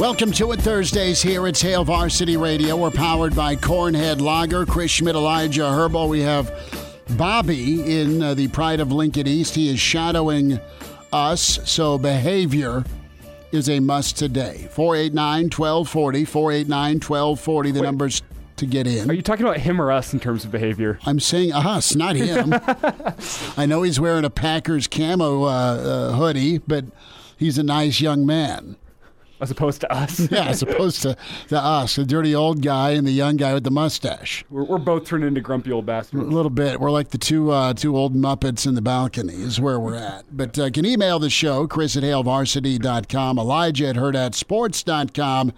Welcome to it Thursdays here at Hail Varsity Radio. We're powered by Cornhead Lager, Chris Schmidt, Elijah Herbel. We have Bobby in uh, the Pride of Lincoln East. He is shadowing us, so behavior is a must today. 489 1240, 489 1240, the numbers to get in. Are you talking about him or us in terms of behavior? I'm saying us, not him. I know he's wearing a Packers camo uh, uh, hoodie, but he's a nice young man. As opposed to us? Yeah, as opposed to, to us, the dirty old guy and the young guy with the mustache. we're, we're both turned into grumpy old bastards. A little bit. We're like the two uh, two old Muppets in the balcony is where we're at. But uh, can email the show, Chris at HailVarsity.com, Elijah at HurrdatSports.com.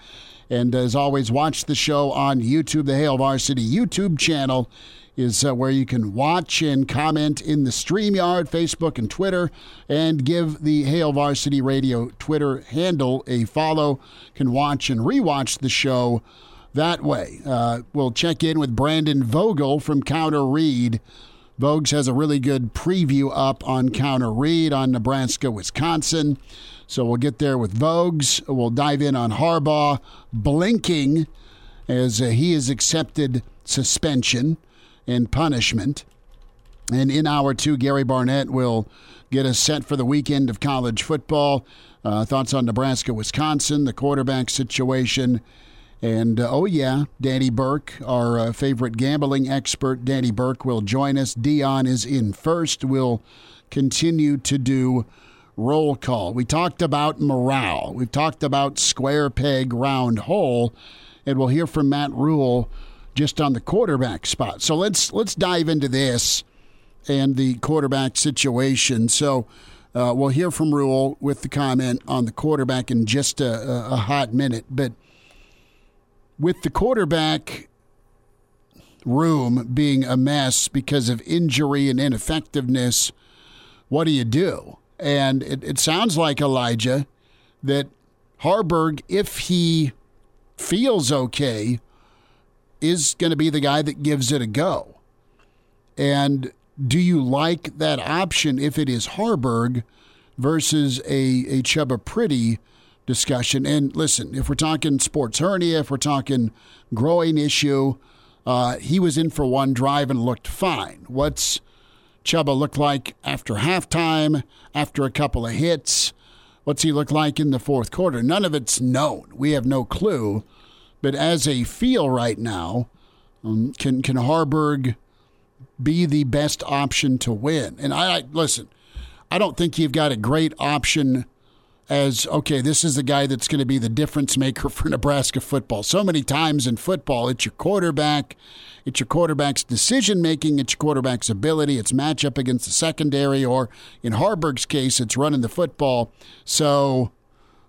And as always, watch the show on YouTube. The Hail Varsity YouTube channel is uh, where you can watch and comment in the StreamYard, Facebook, and Twitter, and give the Hail Varsity Radio Twitter handle a follow. Can watch and rewatch the show that way. Uh, we'll check in with Brandon Vogel from Counter Read. Vogues has a really good preview up on Counter Read on Nebraska, Wisconsin. So we'll get there with Vogues. We'll dive in on Harbaugh blinking as uh, he has accepted suspension and punishment. And in hour two, Gary Barnett will get us set for the weekend of college football. Uh, thoughts on Nebraska, Wisconsin, the quarterback situation. And uh, oh, yeah, Danny Burke, our uh, favorite gambling expert, Danny Burke, will join us. Dion is in first. We'll continue to do roll call. We talked about morale, we've talked about square peg, round hole, and we'll hear from Matt Rhule just on the quarterback spot. So let's let's dive into this and the quarterback situation. So uh, we'll hear from Rhule with the comment on the quarterback in just a, a, hot minute. But with the quarterback room being a mess because of injury and ineffectiveness, what do you do? And it, it sounds like Elijah that Haarberg, if he feels okay, is going to be the guy that gives it a go. And do you like that option if it is Haarberg versus a, a Chubba Purdy discussion? And listen, if we're talking sports hernia, if we're talking growing issue, uh, he was in for one drive and looked fine. What's Chuba look like after halftime, after a couple of hits? What's he look like in the fourth quarter? None of it's known. We have no clue. But as a feel right now, um, can can Haarberg be the best option to win? And I, I listen. I don't think you've got a great option as okay. This is the guy that's going to be the difference maker for Nebraska football. So many times in football, it's your quarterback, it's your quarterback's decision making, it's your quarterback's ability, it's matchup against the secondary, or in Haarberg's case, it's running the football. So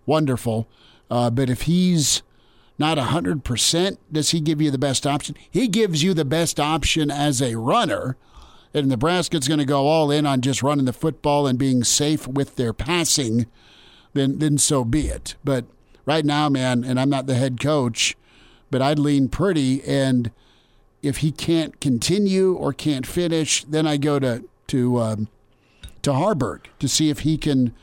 wonderful. Uh, but if he's not 100%, does he give you the best option? He gives you the best option as a runner. And Nebraska's going to go all in on just running the football and being safe with their passing, then, then so be it. But right now, man, and I'm not the head coach, but I'd lean Purdy. And if he can't continue or can't finish, then I go to to um, to Haarberg to see if he can,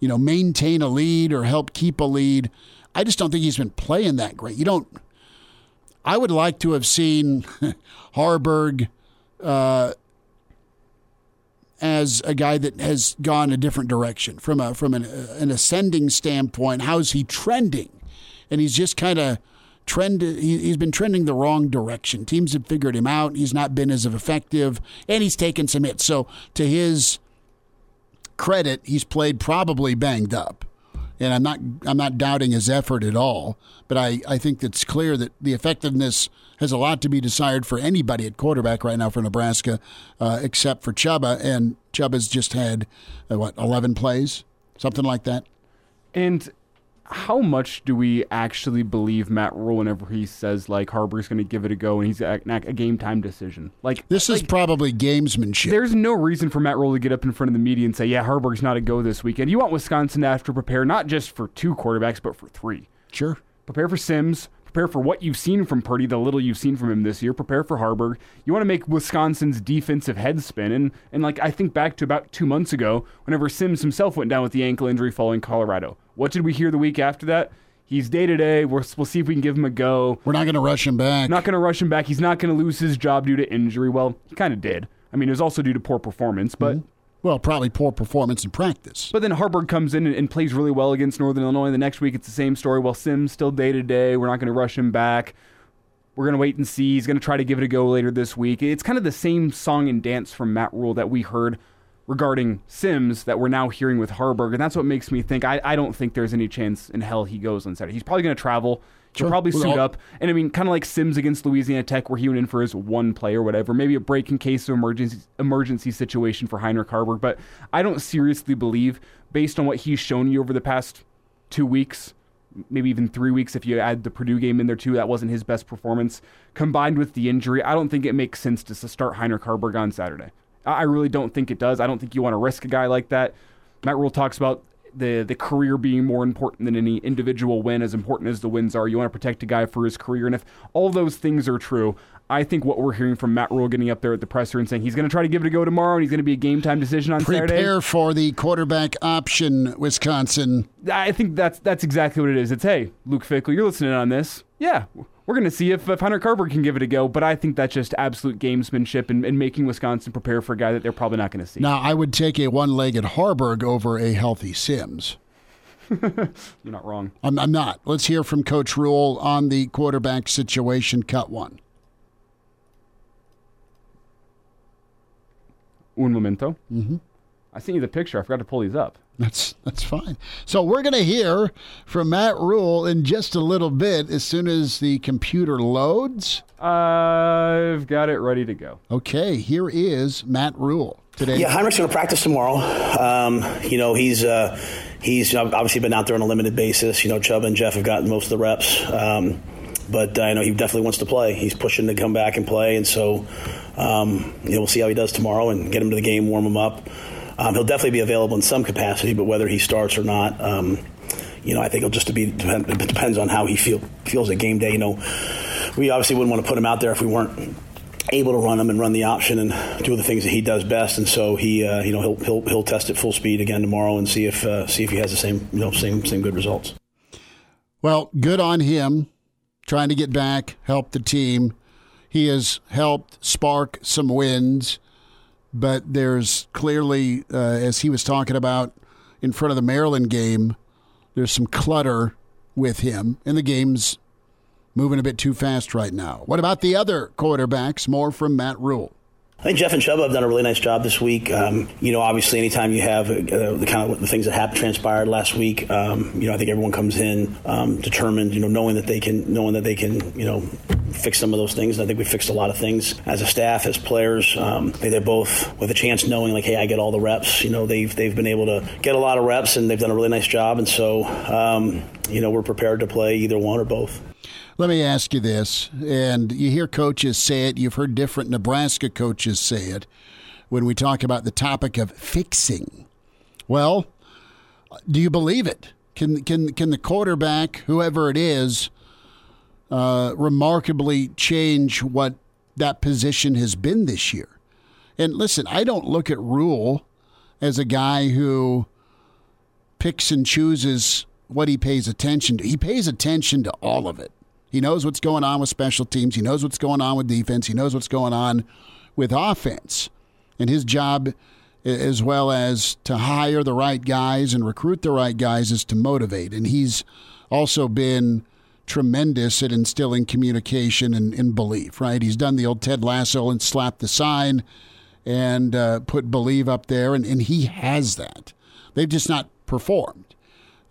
you know, maintain a lead or help keep a lead. I just don't think he's been playing that great. You don't. I would like to have seen Haarberg uh, as a guy that has gone a different direction from a from an, an ascending standpoint. How's he trending? And he's just kind of trended. He, he's been trending the wrong direction. Teams have figured him out. He's not been as effective, and he's taken some hits. So to his credit, he's played probably banged up and I'm not I'm not doubting his effort at all. But I, I think it's clear that the effectiveness has a lot to be desired for anybody at quarterback right now for Nebraska, uh, except for Chubba. And Chubba's just had uh, what 11 plays, something like that. And how much do we actually believe Matt Rhule whenever he says like Haarberg's going to give it a go and he's a, a game time decision? Like this like, is probably gamesmanship. There's no reason for Matt Rhule to get up in front of the media and say, "Yeah, Haarberg's not a go this weekend." You want Wisconsin to have to prepare not just for two quarterbacks but for three. Sure. Prepare for Sims. Prepare for what you've seen from Purdy, the little you've seen from him this year. Prepare for Haarberg. You want to make Wisconsin's defensive head spin. And, and like I think back to about two months ago, whenever Sims himself went down with the ankle injury following Colorado. What did we hear the week after that? He's day to day. We'll see if we can give him a go. We're not going to rush him back. Not going to rush him back. He's not going to lose his job due to injury. Well, he kind of did. I mean, it was also due to poor performance, but. Mm-hmm. Well, probably poor performance in practice. But then Haarberg comes in and, and, plays really well against Northern Illinois. The next week, it's the same story. Well, Sims still day to day. We're not going to rush him back. We're going to wait and see. He's going to try to give it a go later this week. It's kind of the same song and dance from Matt Rhule that we heard regarding Sims that we're now hearing with Haarberg, and that's what makes me think I, I don't think there's any chance in hell he goes on Saturday. He's probably going to travel. He'll sure. probably suit all... up, and I mean, kind of like Sims against Louisiana Tech, where he went in for his one play or whatever. Maybe a break in case of emergency emergency situation for Heinrich Haarberg. but I don't seriously believe, based on what he's shown you over the past two weeks, maybe even three weeks if you add the Purdue game in there too. That wasn't his best performance. Combined with the injury, I don't think it makes sense to start Heinrich Haarberg on Saturday. I really don't think it does. I don't think you want to risk a guy like that. Matt Rhule talks about the the career being more important than any individual win, as important as the wins are. You want to protect a guy for his career, and if all those things are true, I think what we're hearing from Matt Rhule getting up there at the presser and saying he's going to try to give it a go tomorrow, and he's going to be a game time decision on Prepare Saturday. Prepare for the quarterback option, Wisconsin. I think that's that's exactly what it is. It's hey, Luke Fickell, you're listening on this. Yeah, we're going to see if, if Hunter Carver can give it a go. But I think that's just absolute gamesmanship and, and making Wisconsin prepare for a guy that they're probably not going to see. Now, I would take a one legged Haarberg over a healthy Sims. You're not wrong. I'm, I'm, not. Let's hear from Coach Rhule on the quarterback situation. Cut one. Un momento. Mm-hmm. I sent you the picture. I forgot to pull these up. That's that's fine. So we're going to hear from Matt Rhule in just a little bit as soon as the computer loads. I've got it ready to go. Okay, here is Matt Rhule today. Yeah, Heinrich's going to practice tomorrow. Um, you know, he's uh, he's obviously been out there on a limited basis. You know, Chubb and Jeff have gotten most of the reps. Um, but uh, I know he definitely wants to play. He's pushing to come back and play, and so um, you know, we'll see how he does tomorrow and get him to the game, warm him up. Um, he'll definitely be available in some capacity, but whether he starts or not, um, you know, I think it'll just be depend, it depends on how he feel, feels at game day. You know, we obviously wouldn't want to put him out there if we weren't able to run him and run the option and do the things that he does best. And so he, uh, you know, he'll, he'll he'll test at full speed again tomorrow and see if uh, see if he has the same you know same same good results. Well, good on him, trying to get back, help the team. He has helped spark some wins but there's clearly, uh, as he was talking about in front of the Maryland game, there's some clutter with him, and the game's moving a bit too fast right now. What about the other quarterbacks? More from Matt Rhule. I think Jeff and Chubb have done a really nice job this week. Um, you know, obviously, anytime you have uh, the kind of the things that happened transpired last week, um, you know, I think everyone comes in um, determined, you know, knowing that they can, knowing that they can, you know, fix some of those things. And I think we fixed a lot of things as a staff, as players. Um, they're both with a chance knowing, like, hey, I get all the reps. You know, they've they've been able to get a lot of reps, and they've done a really nice job. And so, um, you know, we're prepared to play either one or both. Let me ask you this, and you hear coaches say it, you've heard different Nebraska coaches say it when we talk about the topic of fixing. Well, do you believe it? Can can can the quarterback, whoever it is, uh, remarkably change what that position has been this year? And listen, I don't look at Rhule as a guy who picks and chooses what he pays attention to. He pays attention to all of it. He knows what's going on with special teams. He knows what's going on with defense. He knows what's going on with offense. And his job, as well as to hire the right guys and recruit the right guys, is to motivate. And he's also been tremendous at instilling communication and, and belief, right? He's done the old Ted Lasso and slapped the sign and uh, put believe up there, and, and he has that. They've just not performed.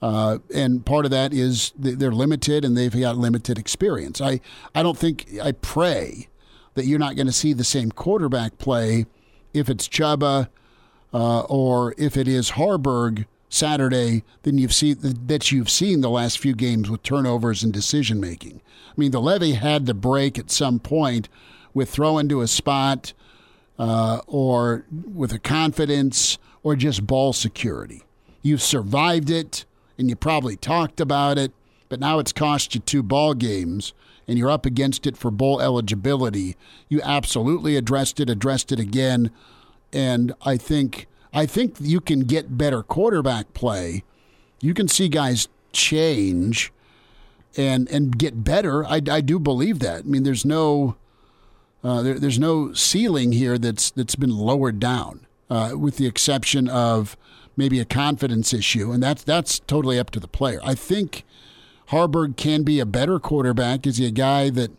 Uh, and part of that is they're limited and they've got limited experience. I, I don't think, I pray that you're not going to see the same quarterback play if it's Chubba uh, or if it is Haarberg Saturday than you've seen that you've seen the last few games with turnovers and decision making. I mean, the levy had to break at some point with throwing to a spot uh, or with a confidence or just ball security. You've survived it and you probably talked about it, but now it's cost you two ball games and you're up against it for bowl eligibility. You absolutely addressed it, addressed it again, and I think I think you can get better quarterback play. You can see guys change and and get better. I, I do believe that. I mean, there's no uh, there, there's no ceiling here that's that's been lowered down, uh, with the exception of maybe a confidence issue, and that's that's totally up to the player. I think Haarberg can be a better quarterback. Is he a guy that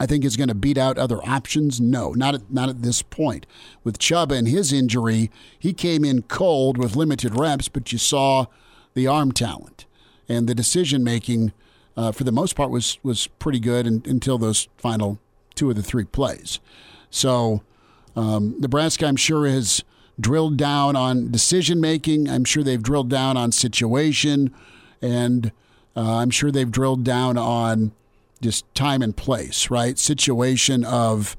I think is going to beat out other options? No, not at, not at this point. With Chubb and his injury, he came in cold with limited reps, but you saw the arm talent and the decision making. Uh, for the most part, was was pretty good in, until those final two of the three plays. So um, Nebraska, I'm sure, has drilled down on decision making. I'm sure they've drilled down on situation, and uh, I'm sure they've drilled down on just time and place, right? Situation of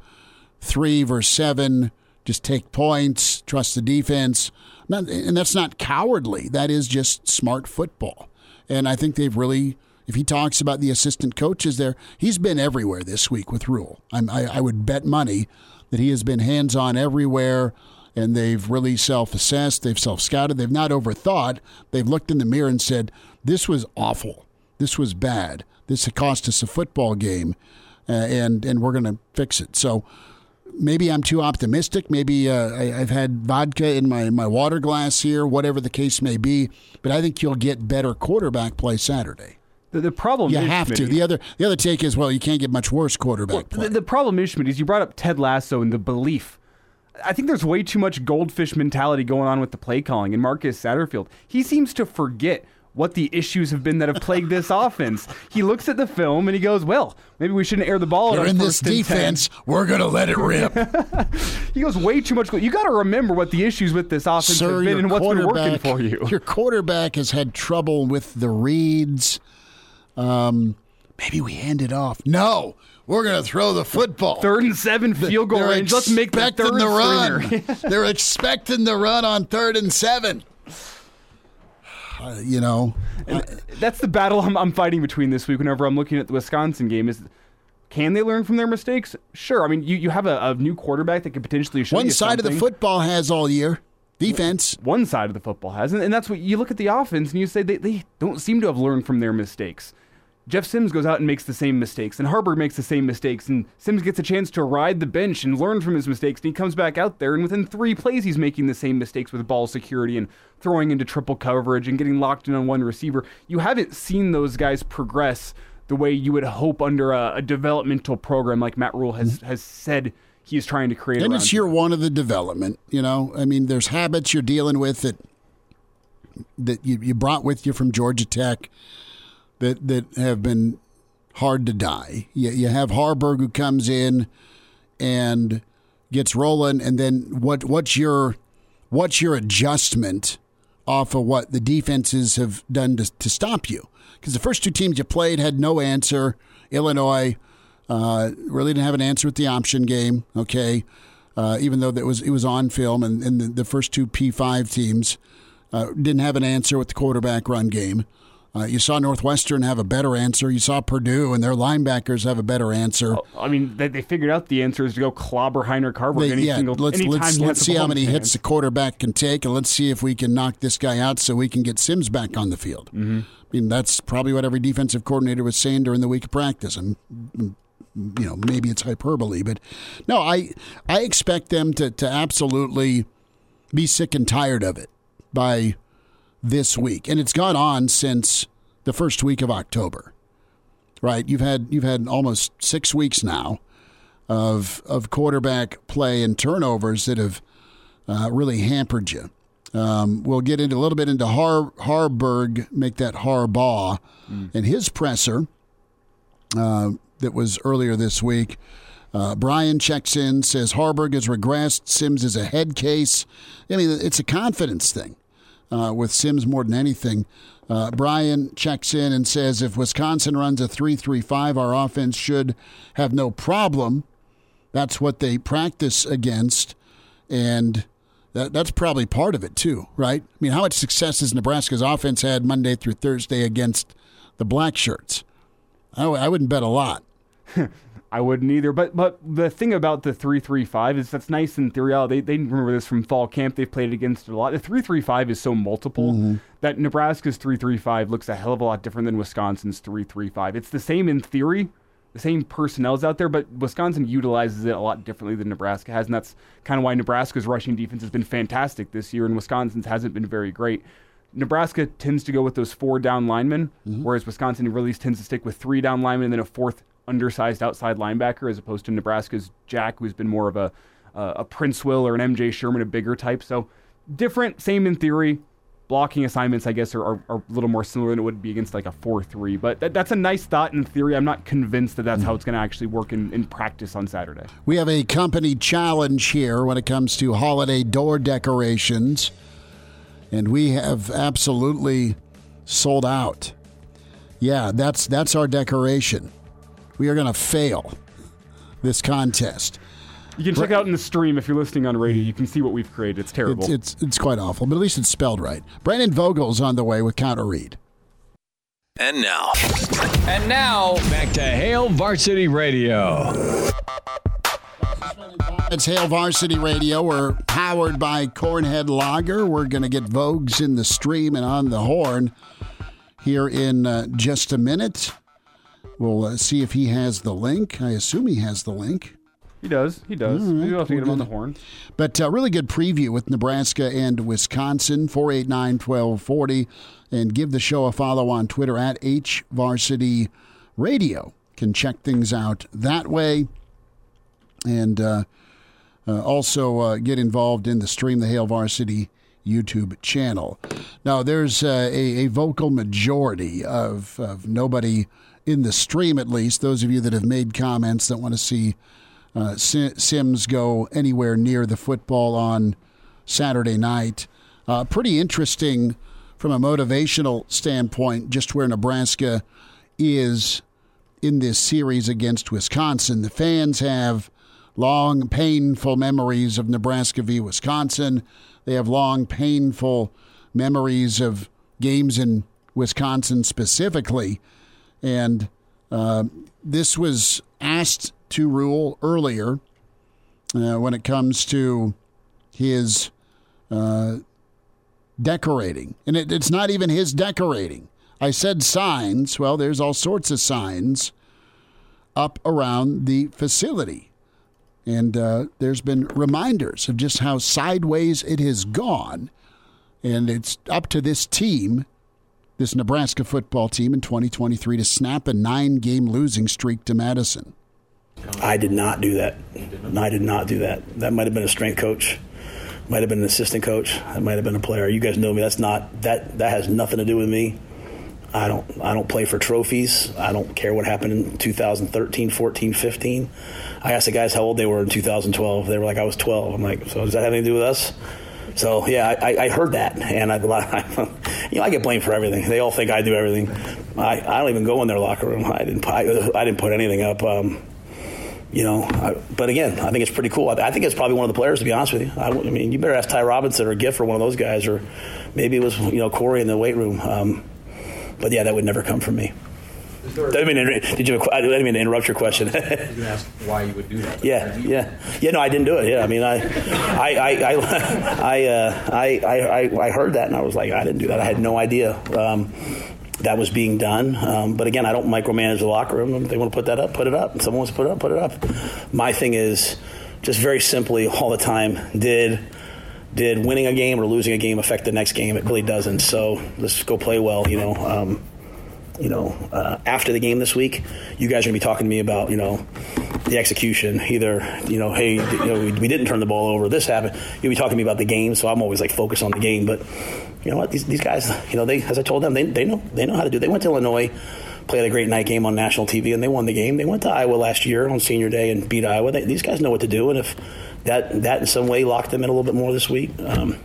three versus seven, just take points, trust the defense. Not, and that's not cowardly. That is just smart football. And I think they've really, if he talks about the assistant coaches there, he's been everywhere this week with Rhule. I, I would bet money that he has been hands on everywhere and they've really self assessed, they've self scouted, they've not overthought. They've looked in the mirror and said, This was awful. This was bad. This cost us a football game, uh, and, and we're going to fix it. So maybe I'm too optimistic. Maybe uh, I, have had vodka in my, my water glass here, whatever the case may be. But I think you'll get better quarterback play Saturday. The, the problem you is, have Schmitty, to. The other the other take is well, you can't get much worse quarterback well, play. The, the problem is, Schmidt, is you brought up Ted Lasso and the belief I think there's way too much goldfish mentality going on with the play calling. And Marcus Satterfield, he seems to forget what the issues have been that have plagued this offense. He looks at the film and he goes, "Well, maybe we shouldn't air the ball." They're in this defense. 10. We're gonna let it rip. he goes way too much. You got to remember what the issues with this offense Sir, have been and what's been working for you. Your quarterback has had trouble with the reads. Um, maybe we hand it off. No, we're going to throw the football. Third and seven field goal They're range. Let's make the third the run. They're expecting the run on third and seven. Uh, you know, that's the battle I'm, I'm, fighting between this week. Whenever I'm looking at the Wisconsin game, is can they learn from their mistakes? Sure. I mean, you, you have a, a new quarterback that could potentially show you. one side something. of the football has all year. Defense. One side of the football has, and, and that's what you look at the offense and you say they, they don't seem to have learned from their mistakes. Jeff Sims goes out and makes the same mistakes, and Haarberg makes the same mistakes, and Sims gets a chance to ride the bench and learn from his mistakes, and he comes back out there, and within three plays, he's making the same mistakes with ball security and throwing into triple coverage and getting locked in on one receiver. You haven't seen those guys progress the way you would hope under a, a developmental program like Matt Rhule has has said he's trying to create. And it's year one of the development. You know, I mean, there's habits you're dealing with that that you, you brought with you from Georgia Tech that that have been hard to die. You, you have Haarberg who comes in and gets rolling, and then what? What's your what's your adjustment off of what the defenses have done to, to stop you? Because the first two teams you played had no answer. Illinois uh, really didn't have an answer with the option game. Okay, uh, even though that was it was on film, and, and the, the first two P five teams uh, didn't have an answer with the quarterback run game. Uh, you saw Northwestern have a better answer. You saw Purdue and their linebackers have a better answer. Oh, I mean, they, they, figured out the answer is to go clobber Heinrich Haarberg any yeah, single let's, let's, let's see how many hits the quarterback can take, and let's see if we can knock this guy out so we can get Sims back on the field. Mm-hmm. I mean, that's probably what every defensive coordinator was saying during the week of practice. And you know, maybe it's hyperbole, but no, I I expect them to to absolutely be sick and tired of it by this week, and it's gone on since the first week of October. Right? You've had you've had almost six weeks now of of quarterback play and turnovers that have uh, really hampered you. Um, we'll get into a little bit into Har Haarberg, make that Harbaugh, mm. and his presser uh, that was earlier this week. Uh, Brian checks in, says Haarberg has regressed. Sims is a head case. I mean, it's a confidence thing uh, with Sims more than anything. Uh, Brian checks in and says if Wisconsin runs a 3 3 5, our offense should have no problem. That's what they practice against. And that, that's probably part of it, too, right? I mean, how much success has Nebraska's offense had Monday through Thursday against the Black Shirts? I, I wouldn't bet a lot. I wouldn't either. But but the thing about the three three five is that's nice in theory. Oh, they they remember this from fall camp. They've played against it a lot. The three three five is so multiple mm-hmm. that Nebraska's three three five looks a hell of a lot different than Wisconsin's three three five. It's the same in theory. The same personnel's out there, but Wisconsin utilizes it a lot differently than Nebraska has, and that's kind of why Nebraska's rushing defense has been fantastic this year, and Wisconsin's hasn't been very great. Nebraska tends to go with those four down linemen, mm-hmm. whereas Wisconsin really tends to stick with three down linemen and then a fourth undersized outside linebacker, as opposed to Nebraska's Jack, who's been more of a uh, a Princewill or an MJ Sherman, a bigger type. So different, same in theory. Blocking assignments, I guess, are, are, are a little more similar than it would be against like a 4 3. But that, that's a nice thought in theory. I'm not convinced that that's how it's going to actually work in, in practice on Saturday. We have a company challenge here when it comes to holiday door decorations, and we have absolutely sold out. Yeah, that's that's our decoration we are going to fail this contest. You can check out in the stream if you're listening on radio. You can see what we've created. It's terrible. It's, it's, it's quite awful, but at least it's spelled right. Brandon Vogel's on the way with counter read. And now. And now, back to Hail Varsity Radio. It's Hail Varsity Radio. We're powered by Cornhead Lager. We're going to get Vogues in the stream and on the horn here in uh, just a minute. We'll uh, see if he has the link. I assume he has the link. He does. He does. Right. Maybe have to get him on the horn. But uh, really good preview with Nebraska and Wisconsin, 489 1240. And give the show a follow on Twitter at HVarsity Radio. Can check things out that way. And uh, uh, also uh, get involved in the Stream the Hail Varsity YouTube channel. Now, there's uh, a, a, vocal majority of, of nobody in the stream at least, those of you that have made comments that want to see uh, Sims go anywhere near the football on Saturday night. Uh, pretty interesting from a motivational standpoint, just where Nebraska is in this series against Wisconsin. The fans have long, painful memories of Nebraska v. Wisconsin. They have long, painful memories of games in Wisconsin specifically. And uh, this was asked to Rhule earlier uh, when it comes to his uh, decorating. And it, it's not even his decorating. I said signs. Well, there's all sorts of signs up around the facility. And uh, there's been reminders of just how sideways it has gone. And it's up to this team this Nebraska football team in 2023 to snap a nine game losing streak to Madison? I did not do that. I did not do that. That might have been a strength coach, might have been an assistant coach, that might have been a player. You guys know me. That's not that. That has nothing to do with me. I don't. I don't play for trophies. I don't care what happened in 2013, 14, 15. I asked the guys how old they were in 2012. They were like, I was 12. I'm like, so does that have anything to do with us? So yeah, I, I heard that, and I, I, you know, I get blamed for everything. They all think I do everything. I, I don't even go in their locker room. I didn't I, I didn't put anything up. Um, you know, I, but again, I think it's pretty cool. I, think it's probably one of the players, to be honest with you. I, I, mean, you better ask Ty Robinson or Giff or one of those guys, or maybe it was you know Corey in the weight room. Um, but yeah, that would never come from me. I mean, did you? I didn't mean to interrupt your question. you ask why you would do that. Yeah, yeah, yeah. No, I didn't do it. Yeah, I mean, I, I, I, I, I, uh, I, I, I heard that and I was like, I didn't do that. I had no idea. Um, that was being done. Um, but again, I don't micromanage the locker room. If they want to put that up, put it up. If someone wants to put it up, put it up. My thing is just very simply all the time did did winning a game or losing a game affect the next game? It really doesn't. So let's go play well. You know. Um, you know, uh, after the game this week, you guys are going to be talking to me about, you know, the execution. Either, you know, hey, you know, we, we, didn't turn the ball over. This happened. You'll be talking to me about the game. So I'm always like focused on the game. But you know what? These, these guys, you know, they as I told them, they, they know they know how to do. It. They went to Illinois, played a great night game on national TV, and they won the game. They went to Iowa last year on Senior Day and beat Iowa. They, these guys know what to do. And if that that in some way locked them in a little bit more this week, um,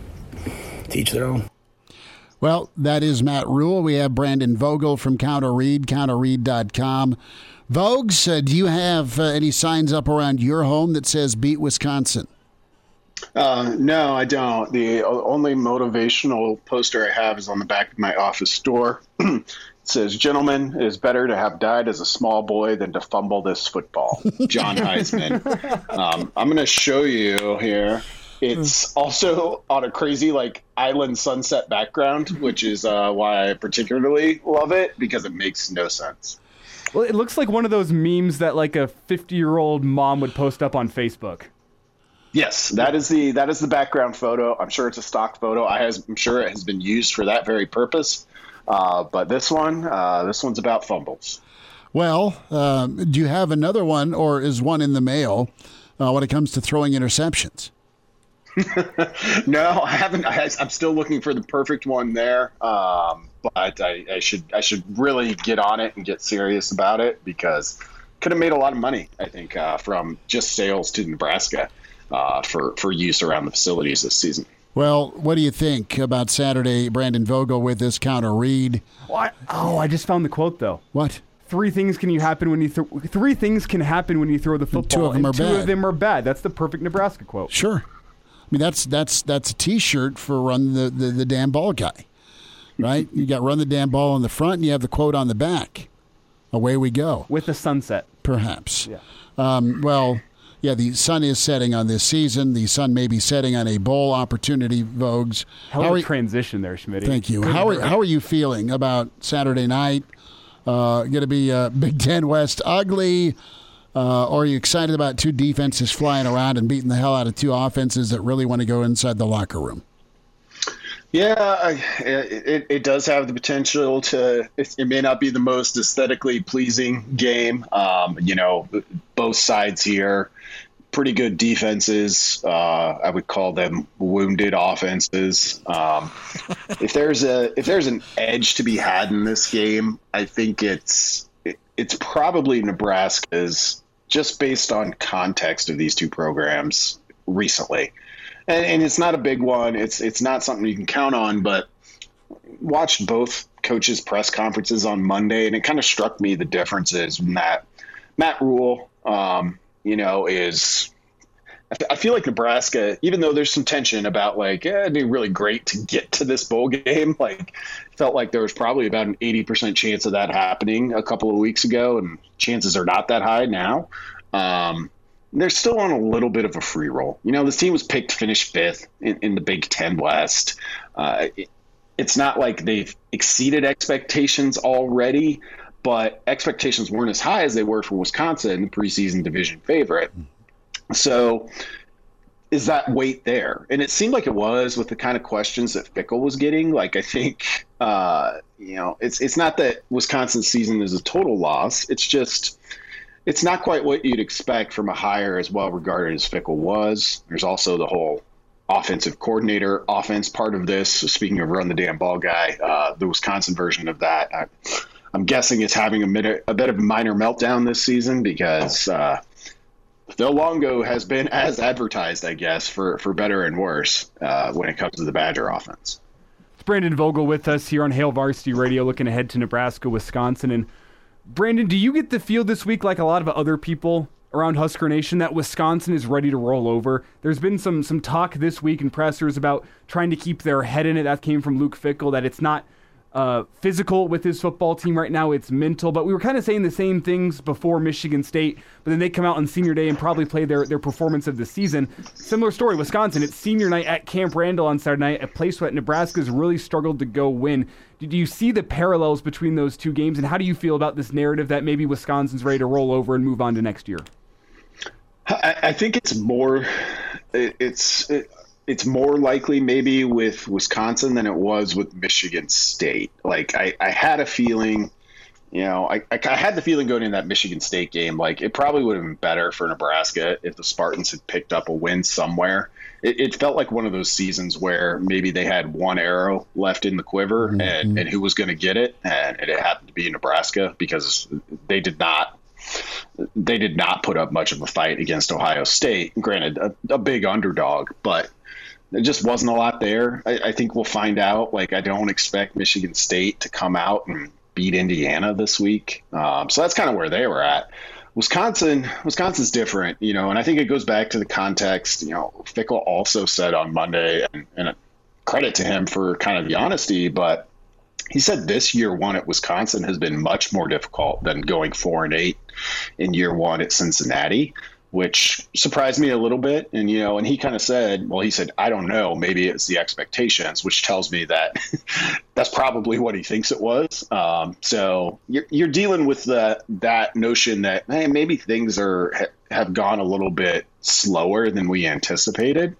to each their own. Well, that is Matt Rhule. We have Brandon Vogel from Counter Read, counterread.com. Vogues, uh, do you have uh, any signs up around your home that says beat Wisconsin? Uh, no, I don't. The only motivational poster I have is on the back of my office door. it says, Gentlemen, it is better to have died as a small boy than to fumble this football. John Heisman. um, I'm going to show you here. It's also on a crazy like island sunset background, which is uh, why I particularly love it because it makes no sense. Well, it looks like one of those memes that like a 50 year old mom would post up on Facebook. Yes, that is the that is the background photo. I'm sure it's a stock photo. I has, I'm sure it has been used for that very purpose. Uh, but this one, uh, this one's about fumbles. Well, uh, do you have another one, or is one in the mail uh, when it comes to throwing interceptions? no, I haven't. I, am still looking for the perfect one there. Um, but I, I, should I should really get on it and get serious about it because could have made a lot of money. I think uh, from just sales to Nebraska uh, for for use around the facilities this season. Well, what do you think about Saturday? Brandon Vogel with this counter read. What? Oh, I just found the quote though. What? Three things can you happen when you th- three things can happen when you throw the football. two of them are two bad. of them are bad. That's the perfect Nebraska quote. Sure. I mean that's that's that's a T-shirt for run the, the, the damn ball guy, right? you got run the damn ball on the front, and you have the quote on the back. Away we go with the sunset, perhaps. Yeah. Um, well, yeah, the sun is setting on this season. The sun may be setting on a bowl opportunity, Vogues. Hell how are, transition there, Schmidt. Thank you. how are, how are you feeling about Saturday night? Uh, going to be uh, Big Ten West ugly. Uh, or are you excited about two defenses flying around and beating the hell out of two offenses that really want to go inside the locker room? Yeah, it, it does have the potential to. It, may not be the most aesthetically pleasing game. Um, you know, both sides here, pretty good defenses. Uh, I would call them wounded offenses. Um, if there's a if there's an edge to be had in this game, I think it's it, it's probably Nebraska's just based on context of these two programs recently and, and it's not a big one. It's it's not something you can count on. But watched both coaches' press conferences on Monday, and it kind of struck me the differences that Matt Rhule, um, you know, is I feel like Nebraska, even though there's some tension about like, eh, it'd be really great to get to this bowl game. Like, felt like there was probably about an 80% chance of that happening a couple of weeks ago, and chances are not that high now. Um, they're still on a little bit of a free roll. You know, this team was picked to finish fifth in, in the Big Ten West. Uh, it, it's not like they've exceeded expectations already, but expectations weren't as high as they were for Wisconsin, the preseason division favorite. So, is that weight there? And it seemed like it was with the kind of questions that Fickell was getting. Like, I think, uh, you know, it's it's not that Wisconsin's season is a total loss. It's just it's not quite what you'd expect from a hire as well regarded as Fickell was. There's also the whole offensive coordinator offense part of this. Speaking of run the damn ball guy, uh, the Wisconsin version of that, I, am guessing it's having a, bit, a bit of a minor meltdown this season because uh, Phil Longo has been as advertised, I guess, for, for better and worse uh, when it comes to the Badger offense. It's Brandon Vogel with us here on Hail Varsity Radio, looking ahead to Nebraska, Wisconsin, and Brandon, do you get the feel this week like a lot of other people around Husker Nation that Wisconsin is ready to roll over. There's been some some talk this week in pressers about trying to keep their head in it. That came from Luke Fickell, that it's not uh, physical with his football team right now. It's mental. But we were kind of saying the same things before Michigan State, but then they come out on senior day and probably play their, their performance of the season. Similar story, Wisconsin. It's senior night at Camp Randall on Saturday night, a place where Nebraska's really struggled to go win. Do you see the parallels between those two games, and how do you feel about this narrative that maybe Wisconsin's ready to roll over and move on to next year? I, I think it's more. It, it's. It, it's more likely maybe with Wisconsin than it was with Michigan State. Like I, I had a feeling, you know, I, I, I had the feeling going in that Michigan State game, like it probably would have been better for Nebraska if the Spartans had picked up a win somewhere. It, it felt like one of those seasons where maybe they had one arrow left in the quiver mm-hmm. and, and who was going to get it, and, and it happened to be Nebraska because they did not they did not put up much of a fight against Ohio State. Granted, a, a big underdog, but there just wasn't a lot there. I, I, think we'll find out. Like, I don't expect Michigan State to come out and beat Indiana this week. Um, so that's kind of where they were at. Wisconsin, Wisconsin's different, you know, and I think it goes back to the context. You know, Fickell also said on Monday, and, and credit to him for kind of the honesty, but he said this year one at Wisconsin has been much more difficult than going four and eight in year one at Cincinnati which surprised me a little bit. And, you know, and he kind of said, well, he said, I don't know, maybe it's the expectations, which tells me that that's probably what he thinks it was. Um, so you're, you're dealing with the, that notion that, hey, maybe things are, have gone a little bit slower than we anticipated.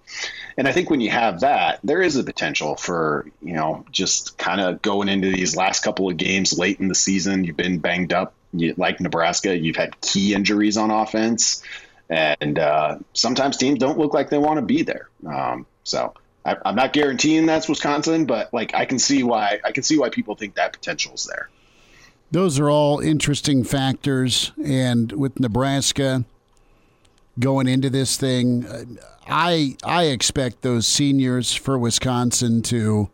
And I think when you have that, there is a potential for, you know, just kind of going into these last couple of games late in the season. You've been banged up, you, like Nebraska, you've had key injuries on offense and uh, sometimes teams don't look like they want to be there. Um, so I, am not guaranteeing that's Wisconsin, but like I can see why I can see why people think that potential is there. Those are all interesting factors, and with Nebraska going into this thing, I I expect those seniors for Wisconsin to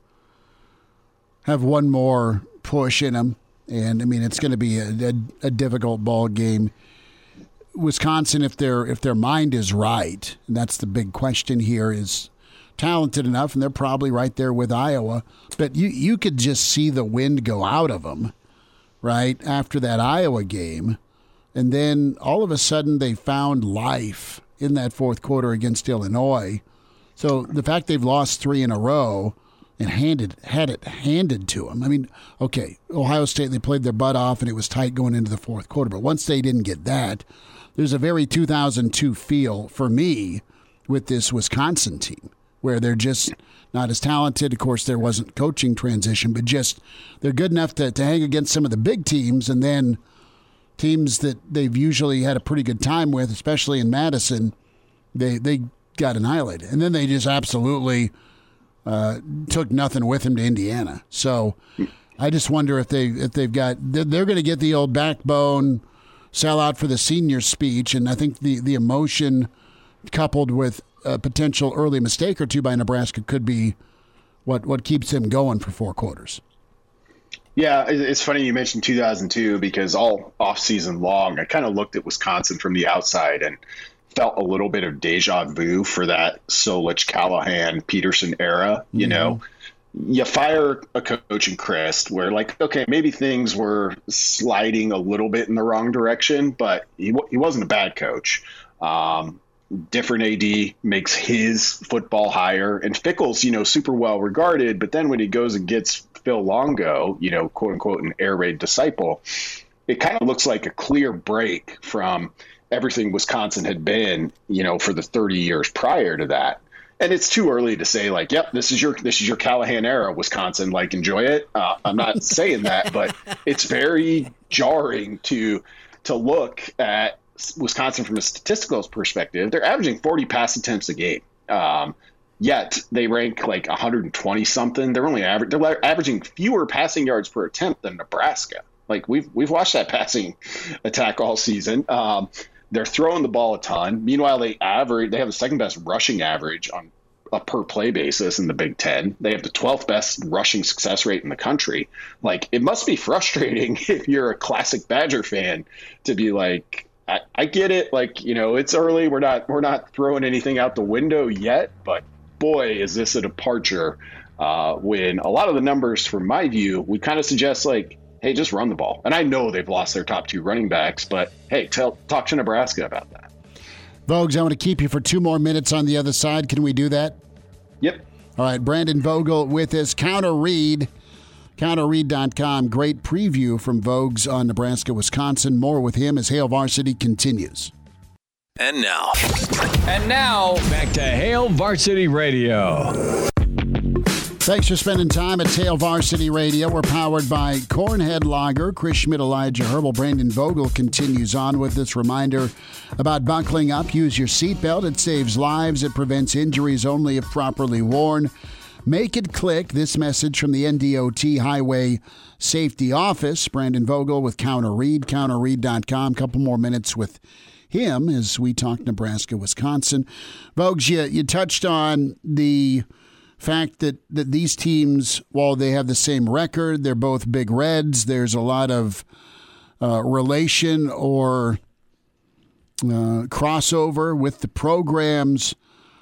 have one more push in them, and I mean it's going to be a, a, a difficult ball game Wisconsin, if their if their mind is right, and that's the big question here, is talented enough, and they're probably right there with Iowa. But you you could just see the wind go out of them, right after that Iowa game, and then all of a sudden they found life in that fourth quarter against Illinois. So the fact they've lost three in a row and handed had it handed to them. I mean, okay, Ohio State they played their butt off and it was tight going into the fourth quarter, but once they didn't get that, there's a very 2002 feel for me with this Wisconsin team where they're just not as talented. Of course, there wasn't coaching transition, but just they're good enough to, to hang against some of the big teams and then teams that they've usually had a pretty good time with, especially in Madison, they they got annihilated. And then they just absolutely uh, took nothing with them to Indiana. So I just wonder if they if they've got they're, they're going to get the old backbone sell out for the senior speech, and I think the the emotion coupled with a potential early mistake or two by Nebraska could be what what keeps him going for four quarters. Yeah, it's funny you mentioned 2002 because all off season long, I kind of looked at Wisconsin from the outside and felt a little bit of deja vu for that Solich, Callahan, Peterson era. You mm-hmm. know, you fire a coach in Chryst where like okay maybe things were sliding a little bit in the wrong direction but he, he wasn't a bad coach. Um, different AD makes his football higher and Fickell's you know super well regarded but then when he goes and gets Phil Longo you know quote unquote an air raid disciple it kind of looks like a clear break from everything Wisconsin had been you know for the 30 years prior to that and it's too early to say like, yep, this is your this is your Callahan era, Wisconsin. Like, enjoy it. Uh, I'm not saying that, but it's very jarring to to look at Wisconsin from a statistical perspective. They're averaging 40 pass attempts a game. Um, yet they rank like 120 something. They're only average, they're averaging fewer passing yards per attempt than Nebraska. Like we've we've watched that passing attack all season. Um, they're throwing the ball a ton. Meanwhile, they average they have the second best rushing average on a per play basis in the Big Ten. They have the 12th best rushing success rate in the country. Like, it must be frustrating if you're a classic Badger fan to be like, I, I get it. Like you know, it's early. We're not we're not throwing anything out the window yet. But boy, is this a departure uh, when a lot of the numbers, from my view, would kind of suggest like, hey, just run the ball. And I know they've lost their top two running backs, but hey, tell, talk to Nebraska about that. Voges, I want to keep you for two more minutes on the other side. Can we do that? Yep. All right, Brandon Vogel with us. Counter Read, counterread.com. Great preview from Voges on Nebraska, Wisconsin. More with him as Hail Varsity continues. And now. And now, back to Hail Varsity Radio. Thanks for spending time at Hail Varsity Radio. We're powered by Cornhead Lager. Chris Schmidt, Elijah Herbel, Brandon Vogel continues on with this reminder about buckling up. Use your seatbelt. It saves lives. It prevents injuries only if properly worn. Make it click. This message from the NDOT Highway Safety Office. Brandon Vogel with Counter Read, counterread.com. Couple more minutes with him as we talk Nebraska, Wisconsin. Voges, you, you touched on the fact that, that these teams, while they have the same record, they're both big reds. There's a lot of uh, relation or uh, crossover with the programs.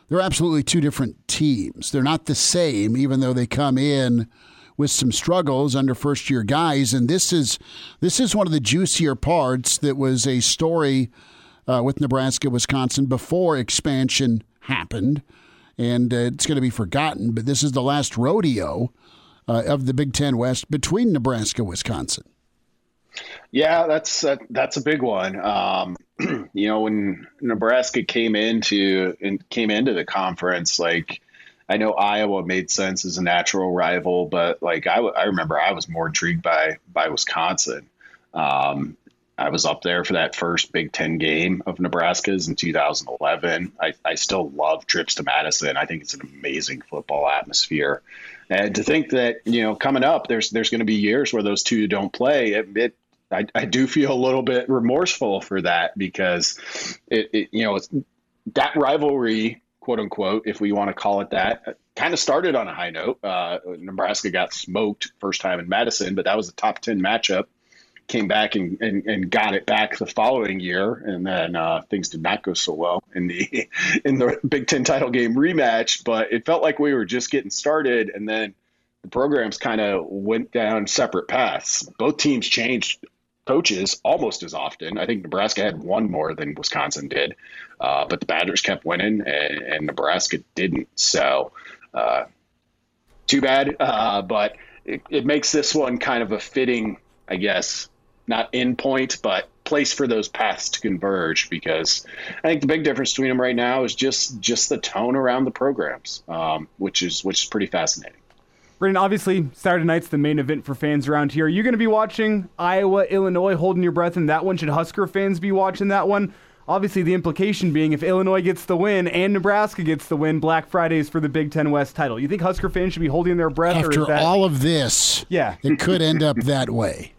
They're absolutely two different teams. They're not the same, even though they come in with some struggles under first year guys. And this is this is one of the juicier parts that was a story uh, with Nebraska, Wisconsin before expansion happened and uh, it's going to be forgotten. But this is the last rodeo uh, of the Big Ten West between Nebraska, Wisconsin. Yeah, that's uh, that's a big one. Um, you know, when Nebraska came into and came into the conference, like I know Iowa made sense as a natural rival, but like I, I remember I was more intrigued by by Wisconsin. Um, I was up there for that first Big Ten game of Nebraska's in 2011. I, I still love trips to Madison. I think it's an amazing football atmosphere. And to think that, you know, coming up, there's there's going to be years where those two don't play. It, it I, I do feel a little bit remorseful for that because it, it you know, that rivalry, quote unquote, if we want to call it that, kind of started on a high note. Uh, Nebraska got smoked first time in Madison, but that was a top 10 matchup came back and, and, and, got it back the following year, and then uh, things did not go so well in the in the Big Ten title game rematch. But it felt like we were just getting started, and then the programs kind of went down separate paths. Both teams changed coaches almost as often. I think Nebraska had one more than Wisconsin did, uh, but the Badgers kept winning, and, and Nebraska didn't. So, uh, too bad. Uh, but it, it makes this one kind of a fitting, I guess, not in point, but place for those paths to converge because I think the big difference between them right now is just just the tone around the programs, um, which is which is pretty fascinating. Brendan, obviously Saturday night's the main event for fans around here. Are you going to be watching Iowa, Illinois, holding your breath in that one? Should Husker fans be watching that one? Obviously, the implication being if Illinois gets the win and Nebraska gets the win, Black Fridays for the Big Ten West title. You think Husker fans should be holding their breath? After that... all of this, yeah, it could end up that way.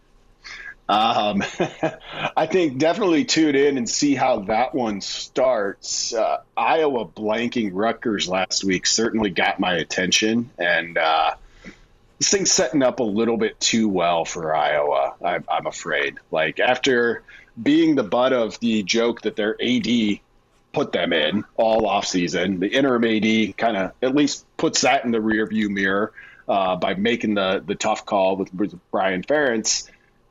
Um, I think definitely tune in and see how that one starts. Uh, Iowa blanking Rutgers last week certainly got my attention, and uh, this thing's setting up a little bit too well for Iowa. I'm, I'm afraid. Like after being the butt of the joke that their AD put them in all off season, the interim AD kind of at least puts that in the rearview mirror uh, by making the the tough call with, with Brian Ferentz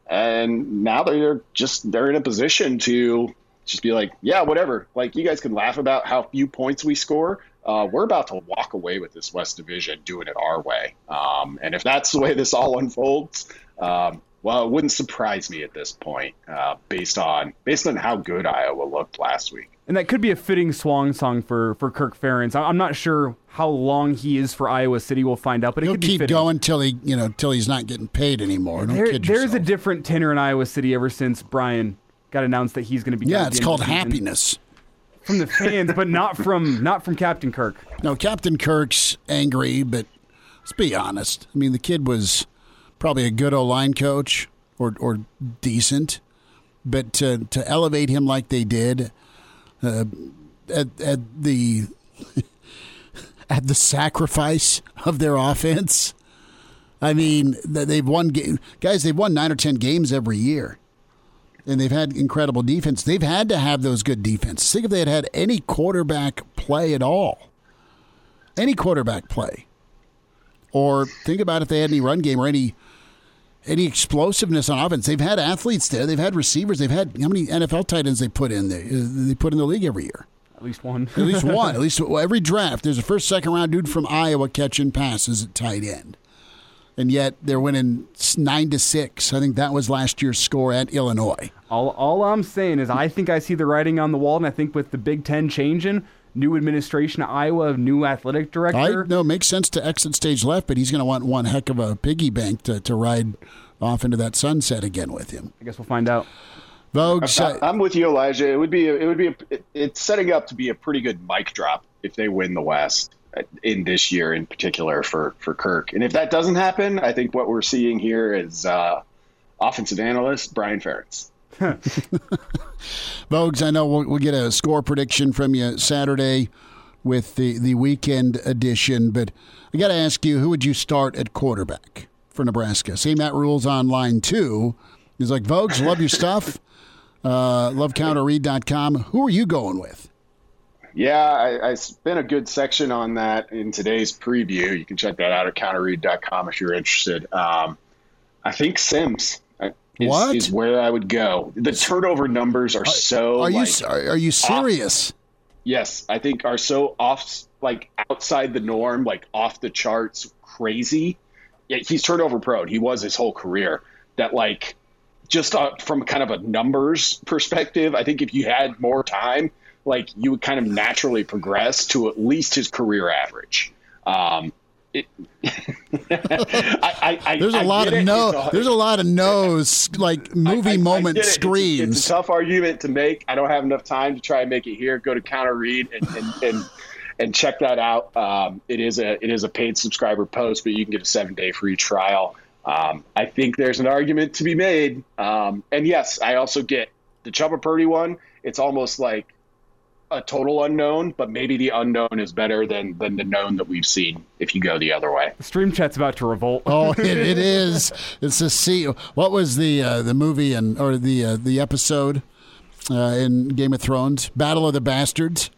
and now they're just they're in a position to just be like, yeah, whatever. Like you guys can laugh about how few points we score. Uh, we're about to walk away with this West Division, doing it our way. Um, and if that's the way this all unfolds, um, well, it wouldn't surprise me at this point, uh, based on based on how good Iowa looked last week. And that could be a fitting swan song for for Kirk Ferentz. I'm not sure how long he is for Iowa City. We'll find out, but He'll it could keep be going till he you know till he's not getting paid anymore. Don't there, kid there's a different tenor in Iowa City ever since Brian got announced that he's going to be. Yeah, it's called happiness from the fans, but not from not from Captain Kirk. No, Captain Kirk's angry, but let's be honest. I mean, the kid was probably a good O line coach or or decent, but to to elevate him like they did uh, at at the at the sacrifice of their offense. I mean, they've won game, guys. They've won nine or ten games every year. and they've had incredible defense. They've had to have those good defenses. Think if they had had any quarterback play at all, any quarterback play, or think about if they had any run game or any any explosiveness on offense. They've had athletes there. They've had receivers. They've had how many NFL tight ends they put in there? Uh, they put in the league every year. At least one. At least one. At least every draft. There's a first, second round dude from Iowa catching passes at tight end and yet they're winning nine to six. I think that was last year's score at Illinois. All, all I'm saying is I think I see the writing on the wall, and I think with the Big Ten changing, new administration at Iowa, new athletic director. I, no, it makes sense to exit stage left, but he's going to want one heck of a piggy bank to, to ride off into that sunset again with him. I guess we'll find out. Vogues, I'm with you, Elijah. It would be it would be a, it's setting up to be a pretty good mic drop if they win the West in this year in particular for for Kirk. And if that doesn't happen, I think what we're seeing here is uh, offensive analyst Brian Ferentz. Vogues, I know we'll, we'll, get a score prediction from you Saturday with the, the weekend edition, but I got to ask you, who would you start at quarterback for Nebraska? See Matt Rhule's online too. He's like, Vogues, love your stuff. Uh, lovecounterread.com. Who are you going with? Yeah, I, I, spent a good section on that in today's preview. You can check that out at counterread.com if you're interested. Um, I think Sims is, what? is where I would go. The turnover numbers are so. Are like, you are you serious? Off, yes, I think are so off, like outside the norm, like off the charts, crazy. Yeah, he's turnover prone. He was his whole career. That like just uh, from kind of a numbers perspective, I think if you had more time like you would kind of naturally progress to at least his career average. Um, it, I, I, there's a I lot of no. A, there's a lot of no's like movie moment screens. It's, it's, a tough argument to make. I don't have enough time to try and make it here. Go to Counter Read and and, and, and check that out. Um, it is a it is a paid subscriber post, but you can get a seven day free trial. Um, I think there's an argument to be made. Um, and yes, I also get the Chubba Purdy one. It's almost like a total unknown, but maybe the unknown is better than than the known that we've seen if you go the other way. The stream chat's about to revolt. oh, it, it is. It's a see. What was the uh, the movie and or the uh, the episode uh, in Game of Thrones? Battle of the Bastards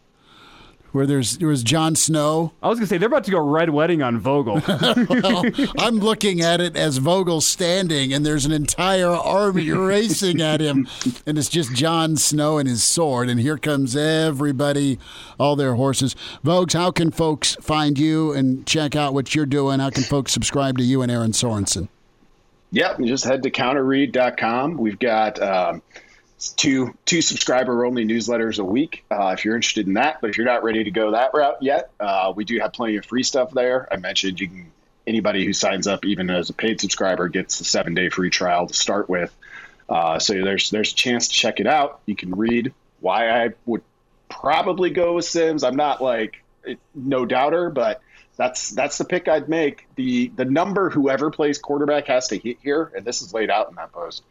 where there's there was Jon Snow. I was gonna say they're about to go red wedding on Vogel. well, I'm looking at it as Vogel standing, and there's an entire army racing at him, and it's just Jon Snow and his sword, and here comes everybody, all their horses. Vogues, how can folks find you and check out what you're doing? How can folks subscribe to you and Erin Sorensen? Yep, just head to counterread.com. We've got. Um, two two subscriber only newsletters a week uh, if you're interested in that. But if you're not ready to go that route yet, uh, we do have plenty of free stuff there. I mentioned you can anybody who signs up, even as a paid subscriber, gets the seven day free trial to start with. Uh, so there's there's a chance to check it out. You can read why I would probably go with Sims. I'm not like no doubter, but that's that's the pick I'd make. The the number whoever plays quarterback has to hit here, and this is laid out in that post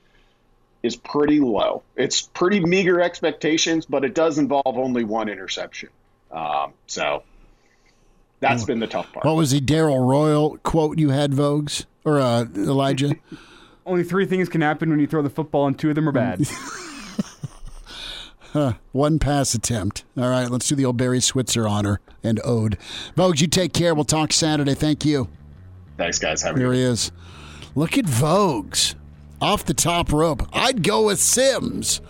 is pretty low. It's pretty meager expectations, but it does involve only one interception. Um, so that's been the tough part. What was the Darrell Royal quote you had, Vogues or uh, Elijah? only three things can happen when you throw the football, and two of them are bad. huh, one pass attempt. All right, let's do the old Barry Switzer honor and ode. Vogues, you take care. We'll talk Saturday. Thank you. Thanks, guys. Have Here he is. Look at Vogues off the top rope. I'd go with Sims.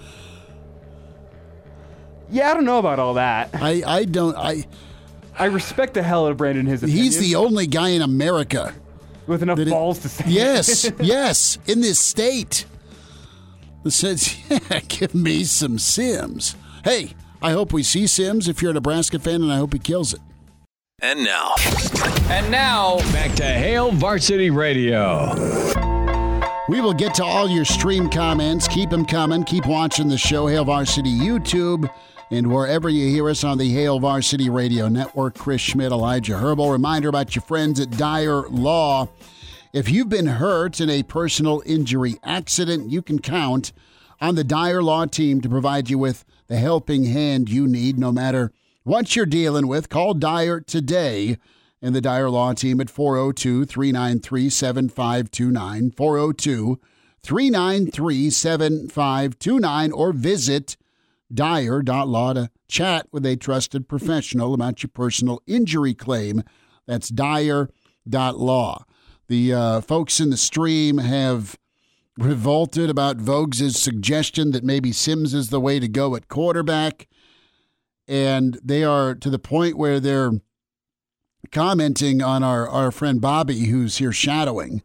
Yeah, I don't know about all that. I, I don't I I respect the hell out of Brandon his opinion. He's the only guy in America with enough balls to say Yes, yes, in this state. That says, yeah, give me some Sims. Hey, I hope we see Sims if you're a Nebraska fan, and I hope he kills it. And now. And now, back to Hail Varsity Radio. We will get to all your stream comments. Keep them coming. Keep watching the show, Hail Varsity YouTube, and wherever you hear us on the Hail Varsity Radio Network. Chris Schmidt, Elijah Herbel. Reminder about your friends at Dyer Law. If you've been hurt in a personal injury accident, you can count on the Dyer Law team to provide you with the helping hand you need, no matter what you're dealing with. Call Dyer today and the Dyer Law team at 402 393 7529. 402 393 7529 or visit dyer.law to chat with a trusted professional about your personal injury claim. That's dyer.law. The uh, folks in the stream have revolted about Voges' suggestion that maybe Sims is the way to go at quarterback. And they are to the point where they're commenting on our, our friend Bobby, who's here shadowing.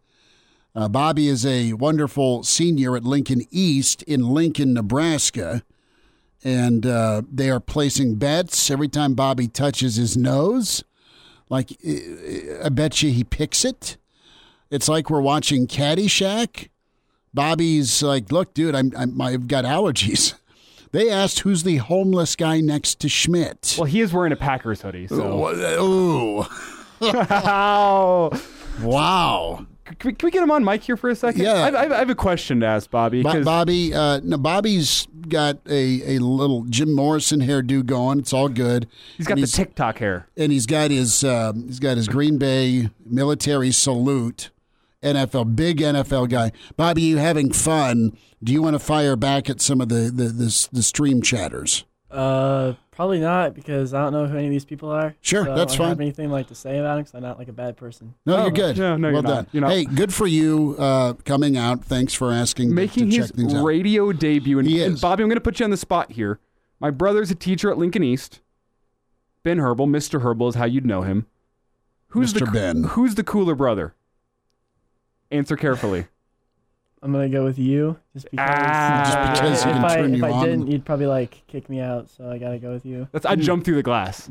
Uh, Bobby is a wonderful senior at Lincoln East in Lincoln, Nebraska. And uh, they are placing bets every time Bobby touches his nose. Like, I bet you he picks it. It's like we're watching Caddyshack. Bobby's like, look, dude, I'm, I'm, I've got allergies. They asked who's the homeless guy next to Schmidt. Well, he is wearing a Packers hoodie. So. Ooh. wow. Wow. Can we, can we, get him on mic here for a second? Yeah. I, I have a question to ask Bobby. Bo- Bobby, uh, no, Bobby's got a, a little Jim Morrison hairdo going. It's all good. He's got and the TikTok hair, and he's got his uh, he's got his Green Bay military salute. NFL, big NFL guy. Bobby, you having fun? Do you want to fire back at some of the the, the, the stream chatters? Uh, probably not because I don't know who any of these people are. Sure, so that's I don't fine. Have anything like to say about it? Because I'm not like a bad person. No, Oh, you're good. no, no, well you're done. not. You're not. Hey, good for you uh, coming out. Thanks for asking. making to his check things out. radio debut. And, He and is. Bobby, I'm going to put you on the spot here. My brother's a teacher at Lincoln East. Ben Herbel, Mr. Herbel is how you'd know him. Who's the Mr. Ben. Who's the cooler brother? Answer carefully. I'm gonna go with you just because. Ah. Just because he if can I turn if you I on. didn't, you'd probably like kick me out. So I gotta go with you. That's I jumped through the glass.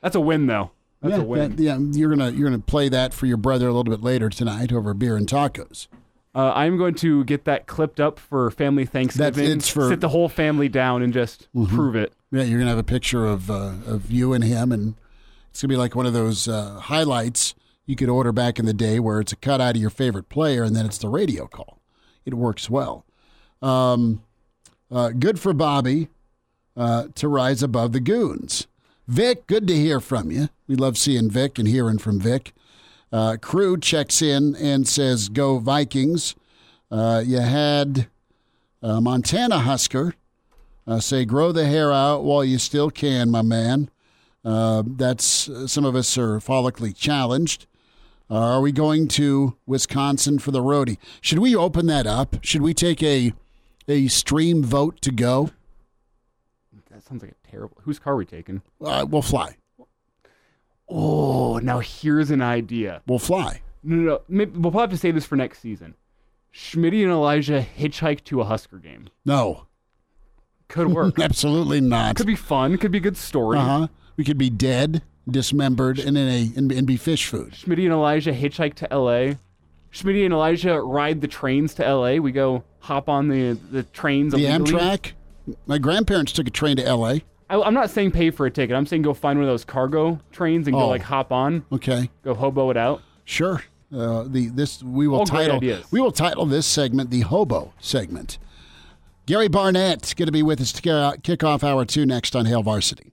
That's a win, though. That's yeah, a win. that- yeah, you're gonna you're gonna play that for your brother a little bit later tonight over beer and tacos. Uh, I'm going to get that clipped up for family Thanksgiving. it's for- sit the whole family down and just Mhm. prove it. Yeah, you're gonna have a picture of uh, of you and him, and it's gonna be like one of those uh, highlights you could order back in the day, where it's a cut out of your favorite player, and then it's the radio call. It works well. Um, uh, good for Bobby uh, to rise above the goons. Vic, good to hear from you. We love seeing Vic and hearing from Vic. Uh, Crew checks in and says, "Go Vikings." Uh, you had uh, Montana Husker uh, say, "Grow the hair out while you still can, my man." That's some of us are follically challenged. Are we going to Wisconsin for the roadie? Should we open that up? Should we take a a stream vote to go? That sounds like a terrible. Whose car are we taking? Uh, we'll fly. Oh, now here's an idea. We'll fly. No, no, no. Maybe, we'll probably have to say this for next season. Schmitty and Elijah hitchhike to a Husker game. No, Could work. absolutely not. Could be fun. Could be a good story. Uh huh. We could be dead, dismembered, and in a and, and be fish food. Schmitty and Elijah hitchhike to L.A. Schmitty and Elijah ride the trains to L.A. We go hop on the the trains. The illegally. Amtrak. My grandparents took a train to L.A. I, I'm not saying pay for a ticket. I'm saying go find one of those cargo trains and Oh. go like hop on, Okay, go hobo it out. sure. Uh, the this we will All title we will title this segment the hobo segment. Gary Barnett going to be with us to kick- kick off hour two next on Hail Varsity.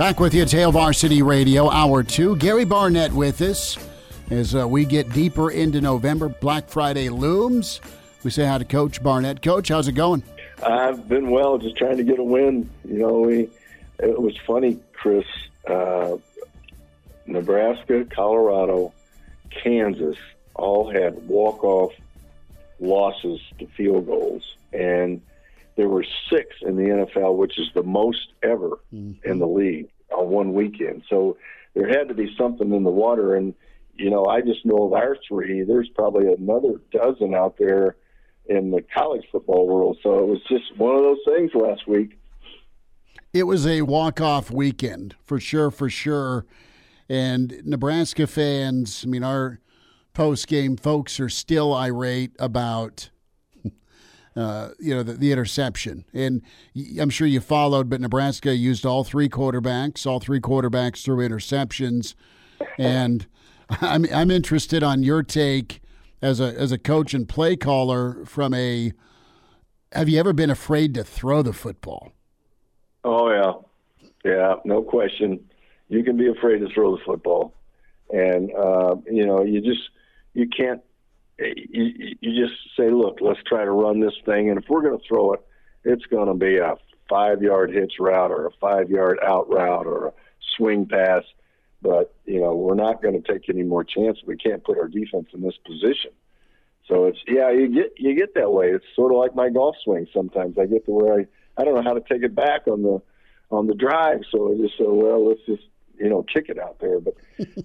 Back with you Hail Varsity Radio, hour two. Gary Barnett with us as uh, we get deeper into November. Black Friday looms. We say hi to Coach Barnett. Coach, how's it going? I've been well, just trying to get a win. You know, we it was funny, Chris. Uh, Nebraska, Colorado, Kansas all had walk off losses to field goals, and there were six in the NFL, which is the most ever mm-hmm. in the league on one weekend. So there had to be something in the water, and you know, I just know of our three. There's probably another dozen out there in the college football world. So it was just one of those things last week. It was a walk-off weekend for sure, for sure. And Nebraska fans, I mean, our post game, folks are still irate about. Uh, you know the, the interception, and I'm sure you followed. But Nebraska used all three quarterbacks, all three quarterbacks threw interceptions, and I'm I'm interested on your take as a as a coach and play caller from a. Have you ever been afraid to throw the football? Oh yeah, yeah, no question. You can be afraid to throw the football, and uh, you know you just you can't. You, you just say, look, let's try to run this thing, and if we're going to throw it, it's going to be a five-yard hitch route or a five-yard out route or a swing pass. But you know we're not going to take any more chances. We can't put our defense in this position. So it's yeah, you get you get that way. It's sort of like my golf swing. Sometimes I get to where I I don't know how to take it back on the on the drive. So I just say, well, let's just you know kick it out there. But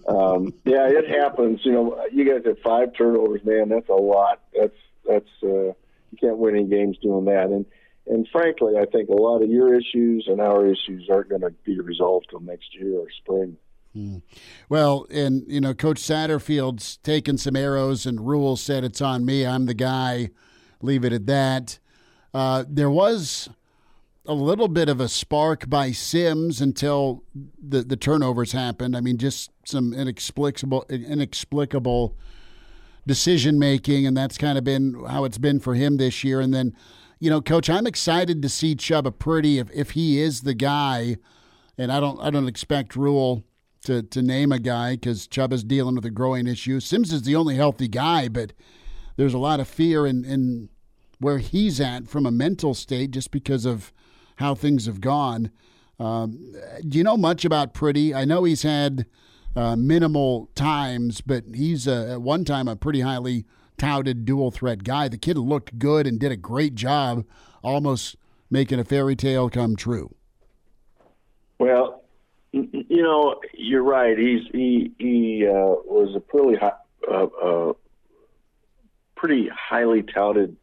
um, yeah, it happens. You know, you guys had five turnovers, man. That's a lot. That's that's uh, you can't win any games doing that. And and frankly, I think a lot of your issues and our issues aren't going to be resolved till next year or spring. Hmm. Well, and you know, Coach Satterfield's taken some arrows, and Rhule said it's on me. I'm the guy. Leave it at that. Uh, there was a little bit of a spark by Sims until the the turnovers happened. I mean, just some inexplicable inexplicable decision making, and that's kind of been how it's been for him this year. And then, you know, Coach, I'm excited to see Chubba Purdy if if he is the guy. And I don't I don't expect Rhule to to name a guy because Chubba's dealing with a growing issue. Sims is the only healthy guy, but there's a lot of fear in in where he's at from a mental state just because of how things have gone. Um, do you know much about Purdy? I know he's had uh, minimal times, but he's uh, at one time a pretty highly touted dual threat guy. The kid looked good and did a great job, almost making a fairy tale come true. Well, you know, you're right. He's he he uh, was a pretty high, uh, uh, pretty highly touted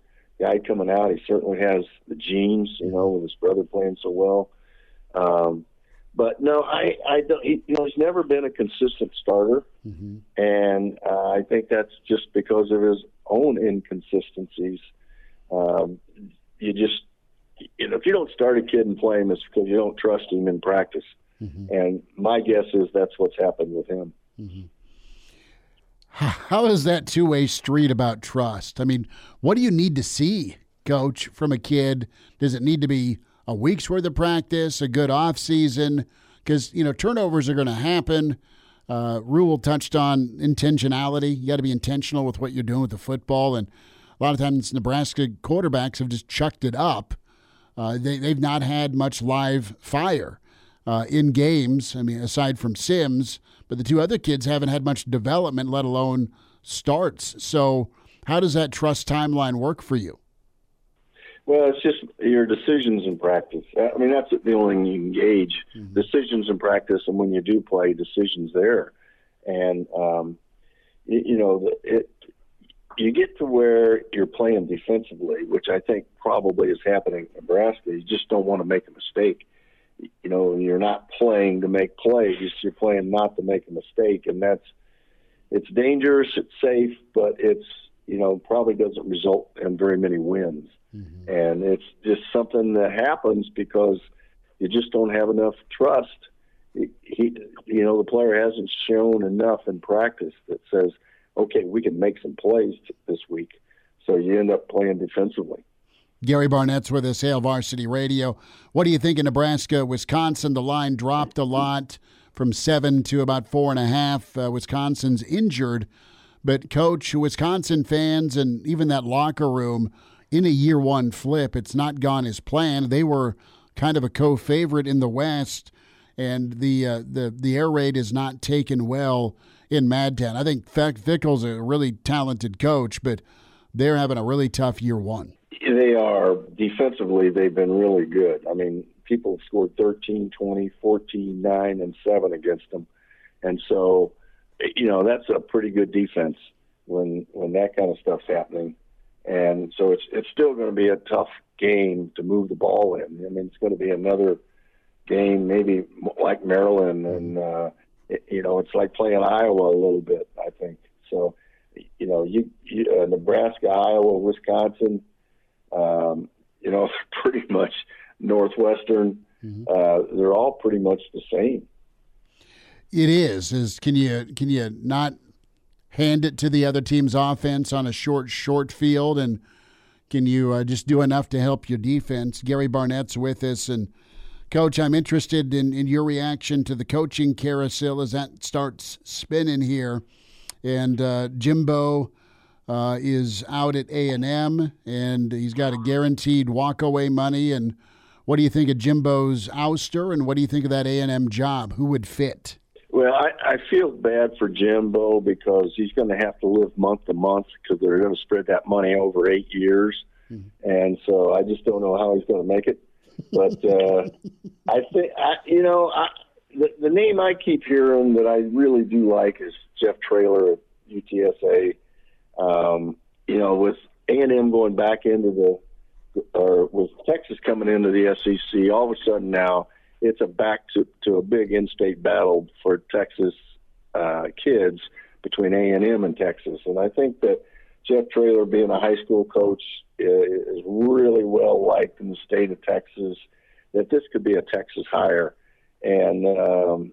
guy coming out. He certainly has the genes, you know, with his brother playing so well. Um, but no, I, I don't. He, you know, he's never been a consistent starter, mm-hmm. and uh, I think that's just because of his own inconsistencies. Um, you just, you know, if you don't start a kid and play him, it's because you don't trust him in practice. Mm-hmm. And my guess is that's what's happened with him. Mm-hmm. How is that two way street about trust? I mean, what do you need to see, coach, from a kid? Does it need to be a week's worth of practice, a good off season? Because, you know, turnovers are going to happen. Uh, Rhule touched on intentionality. You got to be intentional with what you're doing with the football. And a lot of times, Nebraska quarterbacks have just chucked it up. Uh, they, they've not had much live fire uh, in games. I mean, aside from Sims, but the two other kids haven't had much development, let alone starts. So, how does that trust timeline work for you? Well, it's just your decisions in practice. I mean, that's the only thing you can gauge mm-hmm. decisions in practice, and when you do play, decisions there. And um, you, you know, it, you get to where you're playing defensively, which I think probably is happening in Nebraska. You just don't want to make a mistake you know, you're not playing to make plays. You're playing not to make a mistake, and that's it's dangerous. It's safe, but it's you know probably doesn't result in very many wins. Mm-hmm. And it's just something that happens because you just don't have enough trust. He, you know, the player hasn't shown enough in practice that says, okay, we can make some plays t- this week. So you end up playing defensively. Gary Barnett's with us, Hail Varsity Radio. What do you think of Nebraska, Wisconsin? The line dropped a lot from seven to about four and a half. Uh, Wisconsin's injured, but coach, Wisconsin fans and even that locker room in a year one flip, it's not gone as planned. They were kind of a co-favorite in the West, and the uh, the the air raid is not taken well in Madtown. I think Fickell's a really talented coach, but they're having a really tough year one. They are defensively. They've been really good. I mean, people have scored 13, 20, 14, 9, and 7 against them. And so, you know, that's a pretty good defense when when that kind of stuff's happening. And so it's it's still going to be a tough game to move the ball in. I mean, it's going to be another game, maybe like Maryland, and uh, it, you know, it's like playing Iowa a little bit. I think so. you know, you, you uh, Nebraska, Iowa, Wisconsin, um, you know, pretty much Northwestern. Mm-hmm. Uh, they're all pretty much the same. It is. Is can you can you not hand it to the other team's offense on a short short field and can you uh, just do enough to help your defense? Gary Barnett's with us and. Coach, I'm interested in, in your reaction to the coaching carousel as that starts spinning here. And uh, Jimbo uh, is out at A and M, and he's got a guaranteed walkaway money. And what do you think of Jimbo's ouster, and what do you think of that A and M job? Who would fit? Well, I, I feel bad for Jimbo because he's going to have to live month to month because they're going to spread that money over eight years, mm-hmm. and so I just don't know how he's going to make it. But uh, I think I, you know I, the, the name I keep hearing that I really do like is Jeff Traylor at UTSA. Um, you know, with A and M going back into the, or with Texas coming into the SEC, all of a sudden now it's a back to, to a big in-state battle for Texas uh, kids between A and M and Texas, and I think that Jeff Traylor, being a high school coach, is really well liked in the state of Texas. That this could be a Texas hire, and um,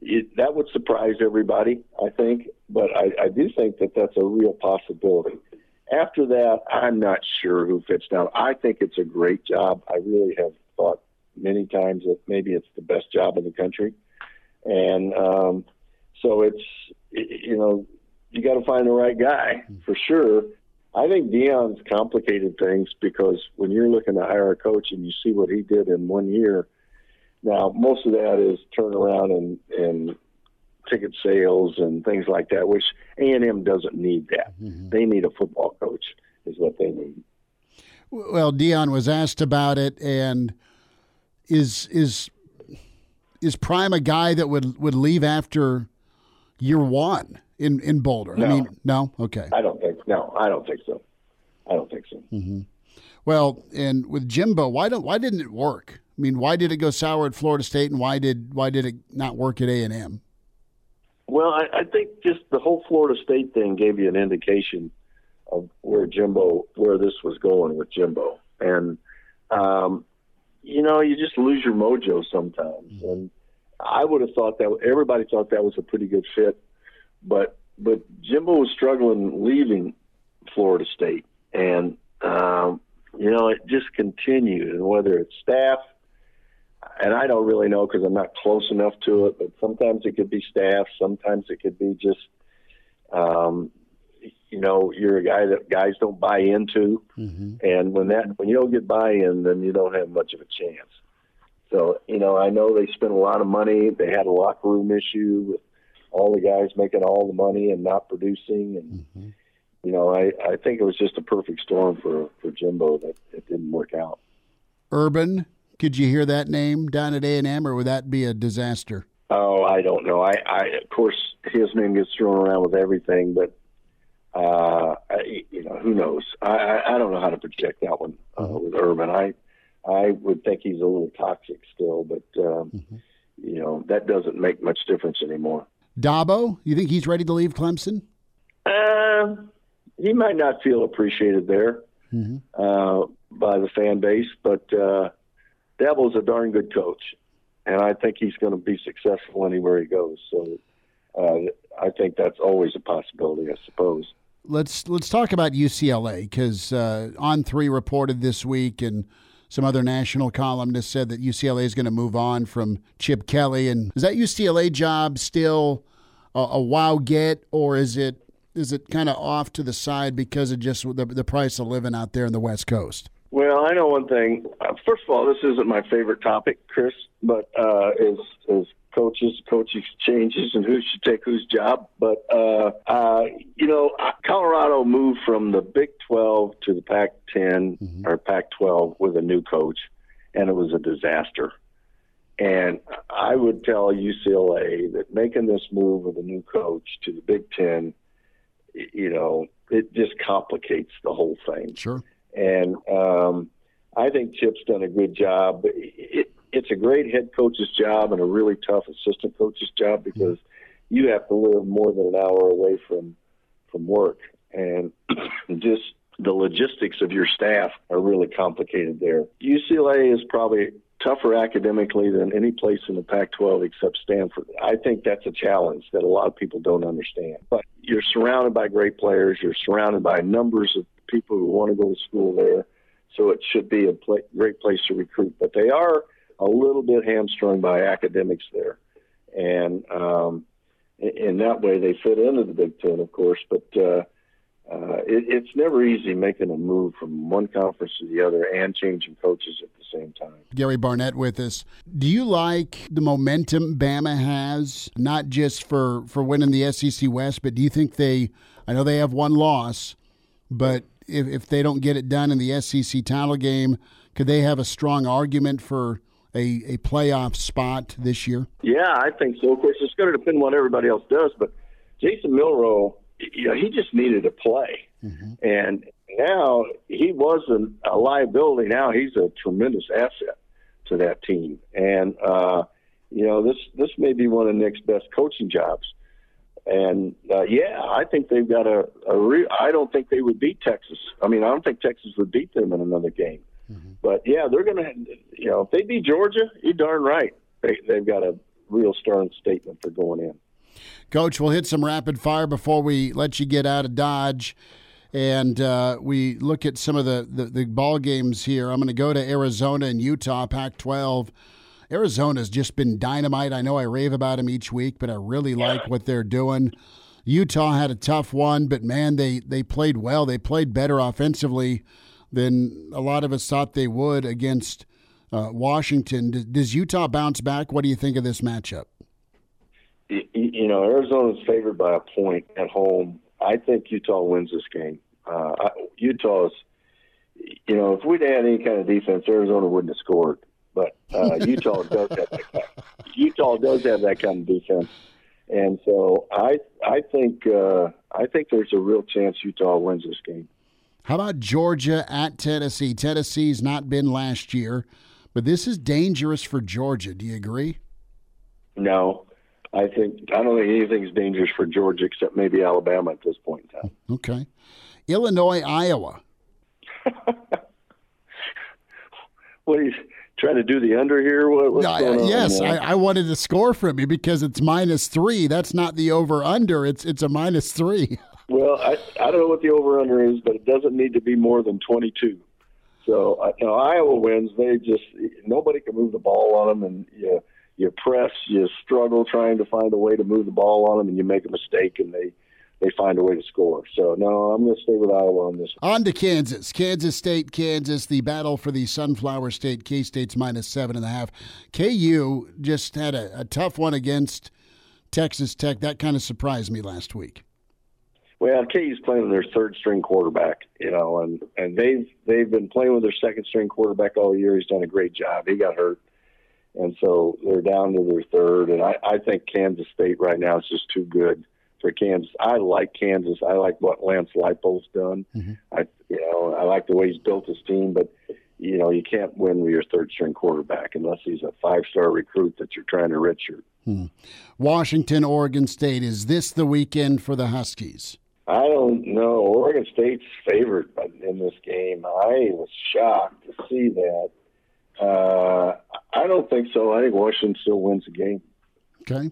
it, that would surprise everybody, I think. But I, I do think that that's a real possibility. After that, I'm not sure who fits down. I think it's a great job. I really have thought many times that maybe it's the best job in the country, and um, so it's you know you got to find the right guy for sure. I think Deion's complicated things because when you're looking to hire a coach and you see what he did in one year, now, most of that is turnaround and, and ticket sales and things like that, which A&M doesn't need that. Mm-hmm. They need a football coach is what they need. Well, Deion was asked about it, and is is is Prime a guy that would, would leave after year one in, in Boulder? No. I mean, no, okay. I don't think no, I don't think so. I don't think so. Mm-hmm. Well, and with Jimbo, why don't why didn't it work? I mean, why did it go sour at Florida State, and why did why did it not work at A and M? Well, I, I think just the whole Florida State thing gave you an indication of where Jimbo, where this was going with Jimbo, and um, you know, you just lose your mojo sometimes. Mm-hmm. And I would have thought that everybody thought that was a pretty good fit, but but Jimbo was struggling leaving Florida State, and um, you know, it just continued, and whether it's staff and I don't really know because I'm not close enough to it. But sometimes it could be staff, sometimes it could be just, um, you know, you're a guy that guys don't buy into, mm-hmm. and when that when you don't get buy-in, then you don't have much of a chance. So you know, I know they spent a lot of money. They had a locker room issue with all the guys making all the money and not producing, and mm-hmm. you know, I I think it was just a perfect storm for for Jimbo that it didn't work out. Urban could you hear that name down at A and M, or would that be a disaster? Oh, I don't know. I, I of course his name gets thrown around with everything, but uh, I, you know who knows? I, I, I don't know how to project that one uh, mm-hmm. with Urban. I I would think he's a little toxic still, but um, mm-hmm. you know that doesn't make much difference anymore. Dabo, you think he's ready to leave Clemson? Uh, he might not feel appreciated there mm-hmm. uh, by the fan base, but uh, Dabo's a darn good coach, and I think he's going to be successful anywhere he goes. So uh, I think that's always a possibility, I suppose. Let's let's talk about UCLA because uh, on three reported this week and some other national columnists said that UCLA is going to move on from Chip Kelly. And is that UCLA job still a, a wow get, or is it is it kind of off to the side because of just the, the price of living out there in the West Coast? Well, I know one thing. Uh, first of all, this isn't my favorite topic, Chris, but uh, is is coaches, coaching changes, and who should take whose job. But uh, uh, you know, uh, Colorado moved from the Big 12 to the Pac-10 mm-hmm. or Pac-12 with a new coach, and it was a disaster. And I would tell UCLA that making this move with a new coach to the Big Ten, you know, it just complicates the whole thing. Sure. And um, I think Chip's done a good job. It, it's a great head coach's job and a really tough assistant coach's job because you have to live more than an hour away from from work, and just the logistics of your staff are really complicated there. UCLA is probably tougher academically than any place in the Pac 12 except Stanford. I think that's a challenge that a lot of people don't understand. But you're surrounded by great players, you're surrounded by numbers of people who want to go to school there, so it should be a pl- great place to recruit. But they are a little bit hamstrung by academics there. And um, in that way, they fit into the Big Ten, of course, but uh, uh, it, it's never easy making a move from one conference to the other and changing coaches at the same time. Gary Barnett with us. Do you like the momentum Bama has, not just for, for winning the SEC West, but do you think they, I know they have one loss, but if, if they don't get it done in the SEC title game, could they have a strong argument for a, a playoff spot this year? Yeah, I think so. Of course, it's going to depend on what everybody else does, but Jalen Milroe you know, he just needed to play. Mm-hmm. And now he wasn't a liability. Now he's a tremendous asset to that team. And, uh, you know, this, this may be one of Nick's best coaching jobs. And, uh, yeah, I think they've got a, a real, I don't think they would beat Texas. I mean, I don't think Texas would beat them in another game. Mm-hmm. But yeah, they're going to, you know, if they beat Georgia, you're darn right. They, they've got a real stern statement for going in. Coach, we'll hit some rapid fire before we let you get out of Dodge. And uh, we look at some of the, the, the ball games here. I'm going to go to Arizona and Utah, Pac 12. Arizona's just been dynamite. I know I rave about them each week, but I really like what they're doing. Utah had a tough one, but man, they, they played well. They played better offensively than a lot of us thought they would against uh, Washington. Does Utah bounce back? What do you think of this matchup? you know, Arizona's favored by a point at home. I think Utah wins this game. Uh, Utah's, you know, if we'd had any kind of defense, Arizona wouldn't have scored. But uh, Utah does have that. Kind of, Utah does have that kind of defense, and so I I think uh, I think there's a real chance Utah wins this game. How about Georgia at Tennessee? Tennessee's not been last year, but this is dangerous for Georgia. Do you agree? No, I think I don't think anything's dangerous for Georgia except maybe Alabama at this point in time. Okay, Illinois, Iowa. what you trying to do the under here? What, what's uh, going on yes, I, I, wanted to score from you because it's minus three. That's not the over under. It's it's a minus three. well, I I don't know what the over under is, but it doesn't need to be more than twenty two. So uh, you know, Iowa wins. They just nobody can move the ball on them, and you you press, you struggle trying to find a way to move the ball on them, and you make a mistake, and they they find a way to score. So no, I'm going to stay with Iowa on this. On to Kansas, Kansas State, Kansas. The battle for the Sunflower State. K State's minus seven and a half. KU just had a, a tough one against Texas Tech. That kind of surprised me last week. Well, KU's playing their third string quarterback, you know, and and they've they've been playing with their second string quarterback all year. He's done a great job. He got hurt and so they're down to their third. And I, I think Kansas State right now is just too good for Kansas. I like Kansas. I like what Lance Leipold's done. Mm-hmm. I, you know, I like the way he's built his team, but you know, you can't win with your third string quarterback unless he's a five star recruit that you're trying to redshirt. Hmm. Washington, Oregon State. Is this the weekend for the Huskies? I don't know. Oregon State's favored in this game. I was shocked to see that. Uh, I don't think so. I think Washington still wins the game. Okay.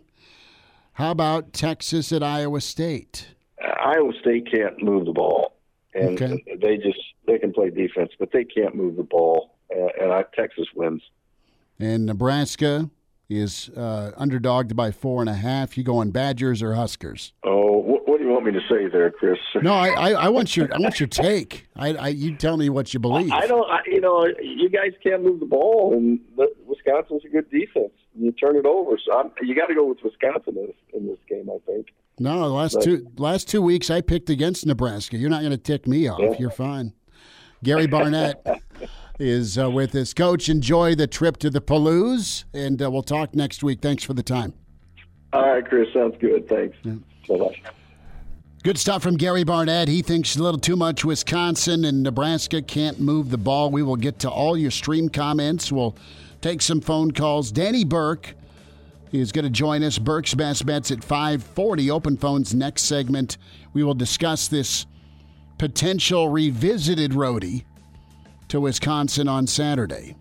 How about Texas at Iowa State? Iowa State can't move the ball, and okay. they just they can play defense, but they can't move the ball. And I, Texas wins. And Nebraska is uh, underdogged by four and a half. You going Badgers or Huskers? Oh, what, what, do you want me to say there, Chris? No, I, I, I want your I want your take. I, I, you tell me what you believe. I, I don't. you know, you guys can't move the ball, and the, Wisconsin's a good defense. You turn it over, so I'm, you got to go with Wisconsin in this, in this game. I think. No, the last but, two last two weeks I picked against Nebraska. You're not going to tick me off. Yeah. You're fine. Gary Barnett is uh, with us. Coach, enjoy the trip to the Palouse, and uh, we'll talk next week. Thanks for the time. All right, Chris. Sounds good. Thanks. Yeah. Bye-bye. Good stuff from Gary Barnett. He thinks a little too much Wisconsin and Nebraska can't move the ball. We will get to all your stream comments. We'll take some phone calls. Danny Burke is going to join us. Burke's Best Bets at 540. Open phones next segment. We will discuss this potential revisited roadie to Wisconsin on Saturday.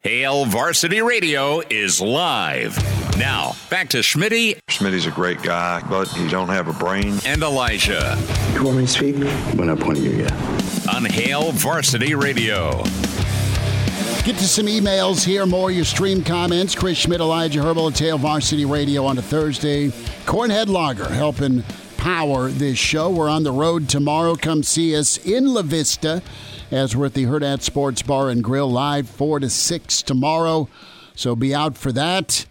Hail Varsity Radio is live. Now, back to Schmitty. Schmitty's a great guy, but he don't have a brain. And Elijah. You want me to speak? When not pointing you, yet. On Hail Varsity Radio. Get to some emails here. More your stream comments. Chris Schmidt, Elijah Herbel at Hail Varsity Radio on a Thursday. Cornhead Lager helping power this show. We're on the road tomorrow. Come see us in La Vista as we're at the Hurrdat Sports Bar and Grill live 4 to 6 tomorrow. So be out for that.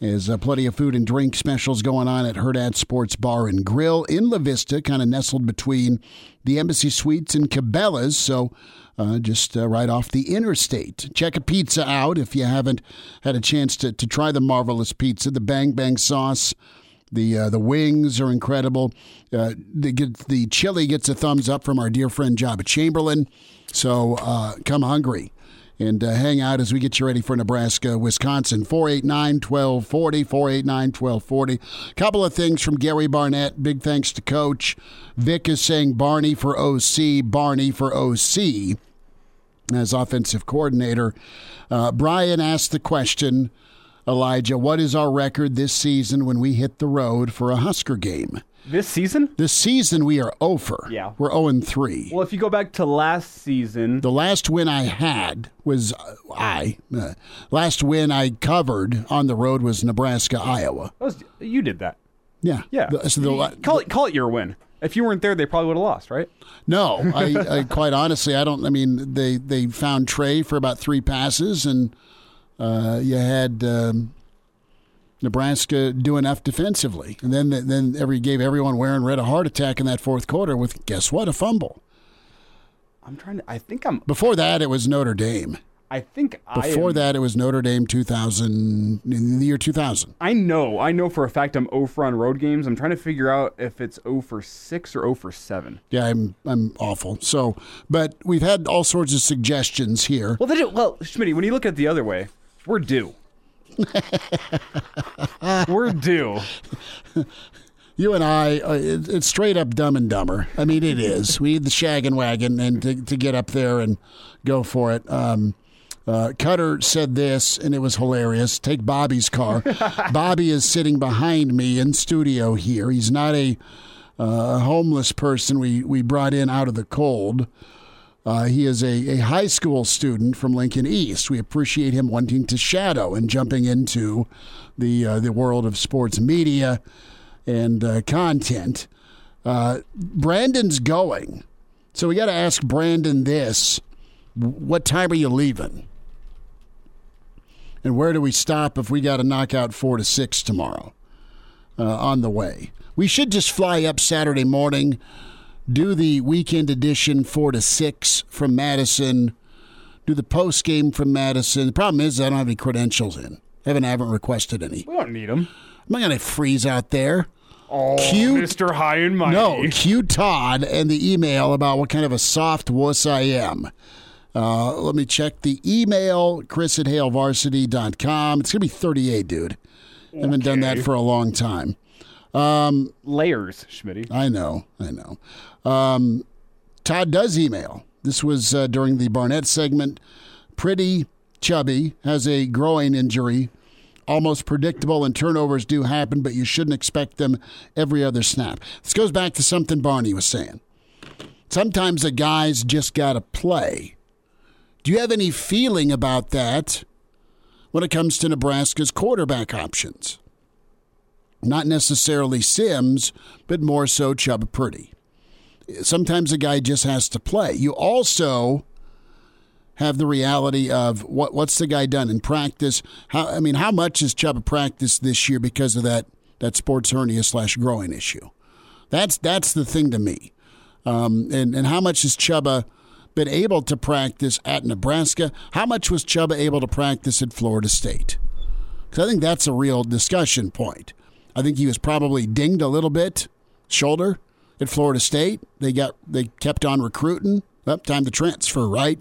There's uh, plenty of food and drink specials going on at Hurrdat Sports Bar and Grill in La Vista, kind of nestled between the Embassy Suites and Cabela's. So uh, just uh, right off the interstate. Check a pizza out if you haven't had a chance to, to try the marvelous pizza. The Bang Bang sauce. The uh, the wings are incredible. Uh, the the chili gets a thumbs up from our dear friend Jabba Chamberlain. So uh, come hungry and uh, hang out as we get you ready for Nebraska, Wisconsin. 489 1240, 489 1240. Couple of things from Gary Barnett. Big thanks to Coach. Vic is saying Barney for OC, Barney for OC as offensive coordinator. Uh, Brian asked the question Elijah, what is our record this season when we hit the road for a Husker game? This season? This season we are over. Yeah. We're 0 and 3. Well, if you go back to last season, the last win I had was uh, I. Uh, last win I covered on the road was Nebraska, Iowa. Was, you did that. Yeah. Yeah. The, so the, call it call it your win. If you weren't there, they probably would have lost, right? No, I, I, quite honestly, I don't. I mean, they they found Trey for about three passes, and uh, you had um, Nebraska do enough defensively, and then then every gave everyone wearing red a heart attack in that fourth quarter with guess what a fumble. I'm trying to. I think I'm. Before that, it was Notre Dame. I think before I am, that it was Notre Dame 2000 in the year 2000. I know, I know for a fact I'm 0 for on road games. I'm trying to figure out if it's 0 for 6 or 0 for 7. Yeah, I'm I'm awful. So, but we've had all sorts of suggestions here. Well, they well, Schmitty, when you look at it the other way, we're due. we're due. you and I, uh, straight up dumb and dumber. I mean, it is. We need the shaggin' wagon and to, to get up there and go for it. Um, uh, Cutter said this, and it was hilarious. Take Bobby's car. Bobby is sitting behind me in studio here. He's not a uh, homeless person we, we brought in out of the cold. Uh, he is a, a high school student from Lincoln East. We appreciate him wanting to shadow and jumping into the uh, the world of sports media and uh, content. Uh, Brandon's going, so we got to ask Brandon this: What time are you leaving? And where do we stop if we got to knock out four to six tomorrow uh, on the way? We should just fly up Saturday morning do the weekend edition four to six from Madison, do the post game from Madison. The problem is I don't have any credentials in. I haven't, I haven't requested any. We don't need them. I'm not going to freeze out there. Oh, Mr. High and Mighty. No, cute Todd and the email about what kind of a soft wuss I am. Uh, let me check the email, chris at hailvarsity.com. It's going to be 38, dude. Okay. Haven't done that for a long time. Um, Layers, Schmitty. I know, I know. Um, Todd does email. This was uh, during the Barnett segment. Pretty chubby, has a groin injury. Almost predictable, and turnovers do happen, but you shouldn't expect them every other snap. This goes back to something Barney was saying. Sometimes the guys just got to play. Do you have any feeling about that when it comes to Nebraska's quarterback options? Not necessarily Sims, but more so Chubba Purdy. Sometimes a guy just has to play. You also have the reality of what what's the guy done in practice? How I mean, how much has Chubba practiced this year because of that that sports hernia slash growing issue? That's that's the thing to me. Um, and and how much has Chubba been able to practice at Nebraska? How much was Chubba able to practice at Florida State? Because I think that's a real discussion point. I think he was probably dinged a little bit, shoulder at Florida State. They got they kept on recruiting. Up time to transfer, right?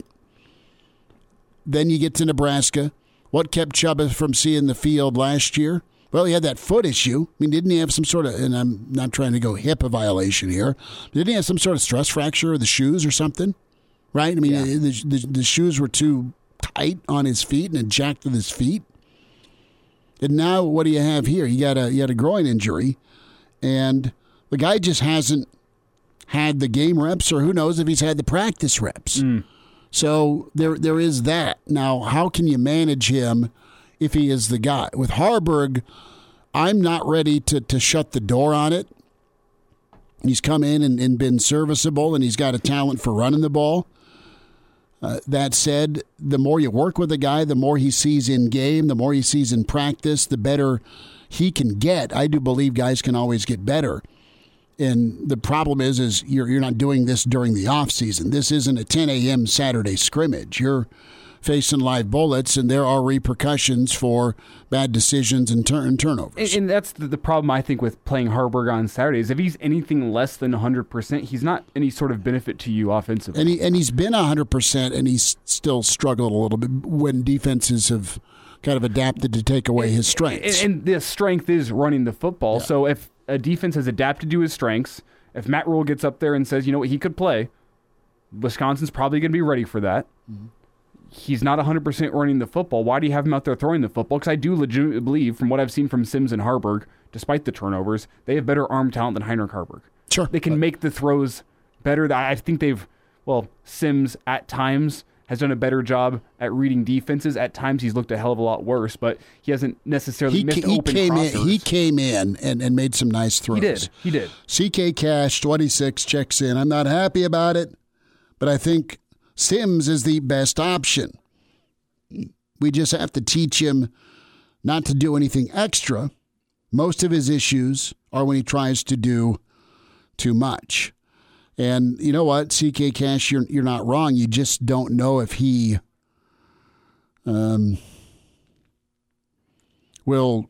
Then you get to Nebraska. What kept Chubba from seeing the field last year? Well, he had that foot issue. I mean, didn't he have some sort of, and I'm not trying to go HIPAA violation here, didn't he have some sort of stress fracture of the shoes or something? Right? I mean, yeah. the, the, the shoes were too tight on his feet and it jacked with his feet. And now, what do you have here? You got a you got a groin injury, and the guy just hasn't had the game reps, or who knows if he's had the practice reps. Mm. So there there is that. Now, how can you manage him if he is the guy? With Haarberg, I'm not ready to to shut the door on it. He's come in and, and been serviceable, and he's got a talent for running the ball. Uh, that said, the more you work with a guy, the more he sees in game, the more he sees in practice, the better he can get. I do believe guys can always get better. And the problem is, is you're you're not doing this during the off season. This isn't a 10 a.m. Saturday scrimmage. You're facing live bullets, and there are repercussions for bad decisions and, turn, turnovers. And, and that's the, the, problem I think with playing Haarberg on Saturdays. If he's anything less than 100%, he's not any sort of benefit to you offensively. And, he, and he's been 100%, and he's still struggled a little bit when defenses have kind of adapted to take away his strengths. And, and the strength is running the football. Yeah. So if a defense has adapted to his strengths, if Matt Rhule gets up there and says, you know what, he could play, Wisconsin's probably going to be ready for that. Mm-hmm he's not 100% running the football. Why do you have him out there throwing the football? Because I do legitimately believe, from what I've seen from Sims and Haarberg, despite the turnovers, they have better arm talent than Heinrich Haarberg. Sure. They can make the throws better. I think they've, well, Sims at times has done a better job at reading defenses. At times he's looked a hell of a lot worse, but he hasn't necessarily he, missed he open came crossers. in, He came in and, and made some nice throws. He did. He did. CK Cash, 26, checks in. I'm not happy about it, but I think Sims is the best option. We just have to teach him not to do anything extra. Most of his issues are when he tries to do too much. And you know what, CK Cash, you're you're not wrong. You just don't know if he um, will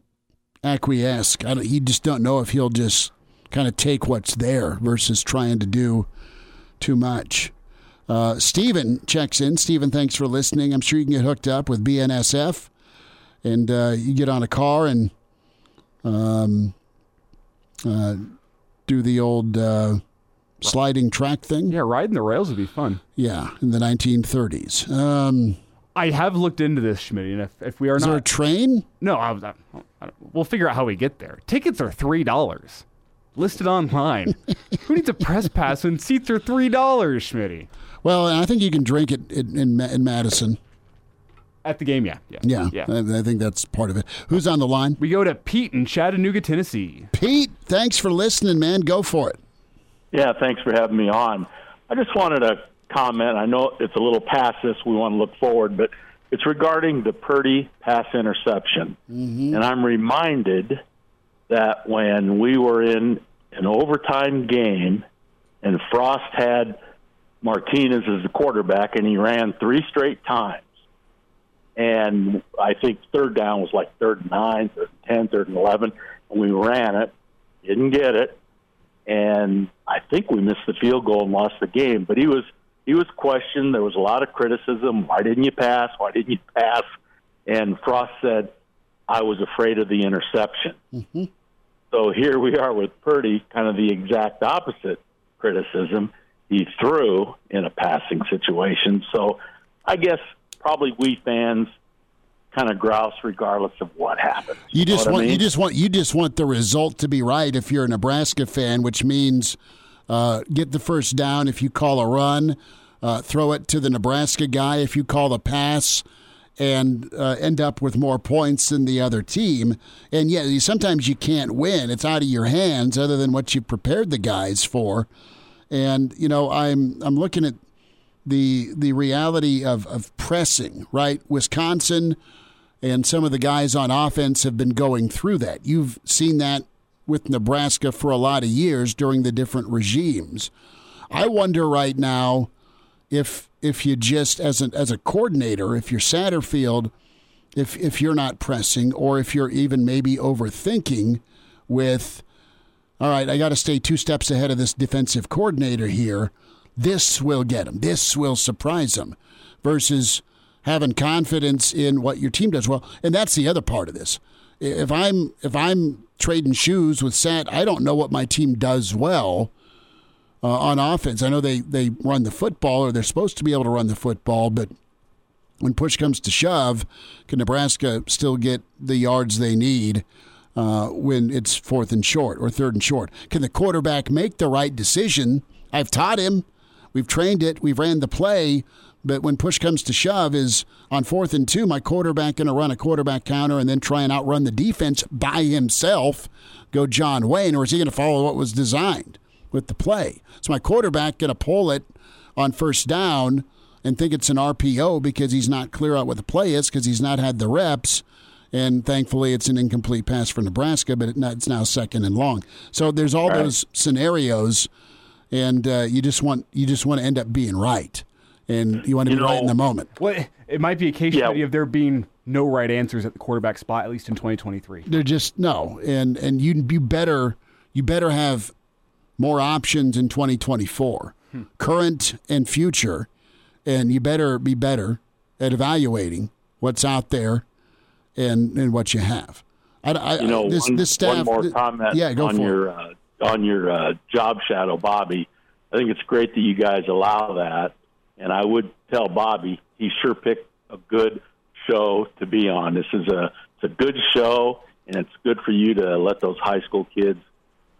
acquiesce. I don't, you just don't know if he'll just kind of take what's there versus trying to do too much. Uh, Stephen checks in. Stephen, thanks for listening. I'm sure you can get hooked up with BNSF and uh, you get on a car and um, uh, do the old uh, sliding track thing. Yeah, riding the rails would be fun. Yeah, in the 1930s. Um, I have looked into this, Schmidt, and if, if we are is not. there a train? No, I, I, I, we'll figure out how we get there. Tickets are $3 listed online. Who needs a press pass when seats are three dollars, Schmitty? Well, I think you can drink it in, in, in Madison. At the game, yeah. Yeah. Yeah. yeah. I, I, think that's part of it. Who's on the line? We go to Pete in Chattanooga, Tennessee. Pete, thanks for listening, man. Go for it. Yeah, thanks for having me on. I just wanted to comment. I know it's a little past this. We want to look forward, but it's regarding the Purdy pass interception. Mm-hmm. And I'm reminded that when we were in an overtime game and Frost had – Martinez as the quarterback, and he ran three straight times. And I think third down was like third and nine, third and ten, third and eleven, and we ran it, didn't get it, and I think we missed the field goal and lost the game. But he was he was questioned. There was a lot of criticism. Why didn't you pass? Why didn't you pass? And Frost said, "I was afraid of the interception." Mm-hmm. So here we are with Purdy, kind of the exact opposite criticism he threw in a passing situation. So I guess probably we fans kind of grouse regardless of what happens. You just want I mean? you just want you just want the result to be right if you're a Nebraska fan, which means uh, get the first down if you call a run, uh, throw it to the Nebraska guy if you call a pass. And uh, end up with more points than the other team, and yeah, sometimes you can't win. It's out of your hands, other than what you prepared the guys for. And you know, I'm I'm looking at the the reality of of pressing, right? Wisconsin and some of the guys on offense have been going through that. You've seen that with Nebraska for a lot of years during the different regimes. I wonder right now if if you just as a as a coordinator, if you're Satterfield, if if you're not pressing or if you're even maybe overthinking with all right, I got to stay two steps ahead of this defensive coordinator here. This will get him. This will surprise him. Versus having confidence in what your team does well, and that's the other part of this. If I'm if I'm trading shoes with Sat, I don't know what my team does well uh, on offense. I know they they run the football, or they're supposed to be able to run the football, but when push comes to shove, can Nebraska still get the yards they need? Uh, when it's fourth and short or third and short? Can the quarterback make the right decision? I've taught him. We've trained it. We've ran the play. But when push comes to shove, is on fourth and two, my quarterback going to run a quarterback counter and then try and outrun the defense by himself, go John Wayne, or is he going to follow what was designed with the play? So my quarterback going to pull it on first down and think it's an RPO because he's not clear out what the play is because he's not had the reps and thankfully it's an incomplete pass for Nebraska, but it's now second and long. So there's all, all right. those scenarios, and uh, you just want you just want to end up being right, and you want to you be know, right in the moment. Well, it might be a case yeah. of there being no right answers at the quarterback spot, at least in 2023. They're just no, and and you you better you better have more options in 2024, hmm. current and future, and you better be better at evaluating what's out there and and what you have. I, I, you know, this, one, this staff. One more comment yeah, go on your uh, on your uh, job shadow, Bobby. I think it's great that you guys allow that, and I would tell Bobby he sure picked a good show to be on. This is a it's a good show, and it's good for you to let those high school kids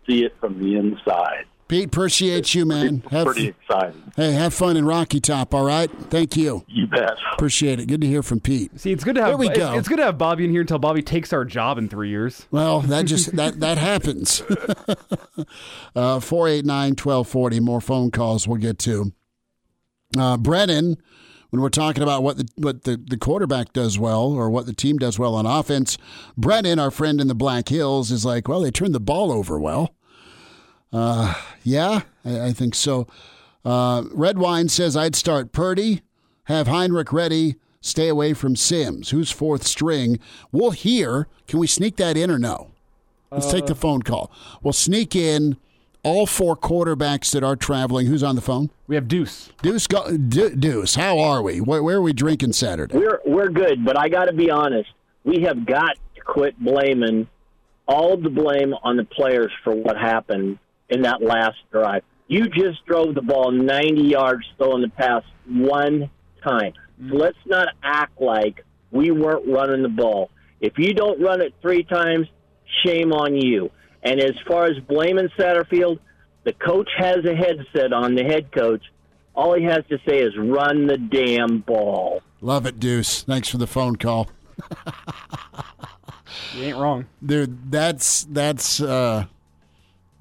see it from the inside. Pete, appreciate you, man. Pretty, have, pretty exciting. Hey, have fun in Rocky Top. All right, thank you. You bet. Appreciate it. Good to hear from Pete. See, it's good to have. There we go. It's good to have Bobby in here until Bobby takes our job in three years. Well, that just that that happens. Uh, four eight nine twelve forty. More phone calls we'll get to. Uh, Brennan, when we're talking about what the what the, the quarterback does well or what the team does well on offense, Brennan, our friend in the Black Hills, is like, well, they turned the ball over well. Uh, yeah, I, I, think so. Uh, Red Wine says I'd start Purdy, have Heinrich ready, stay away from Sims. Who's fourth string? We'll hear. Can we sneak that in or no? Let's uh, take the phone call. We'll sneak in all four quarterbacks that are traveling. Who's on the phone? We have Deuce. Deuce, go, De- Deuce. How are we? Where, where, are we drinking Saturday? We're we're good, but I got to be honest. We have got to quit blaming all of the blame on the players for what happened in that last drive. You just drove the ball 90 yards throwing the pass one time. Mm-hmm. So let's not act like we weren't running the ball. If you don't run it three times, shame on you. And as far as blaming Satterfield, the coach has a headset on, the head coach. All he has to say is run the damn ball. Love it, Deuce. Thanks for the phone call. you ain't wrong. Dude, that's that's uh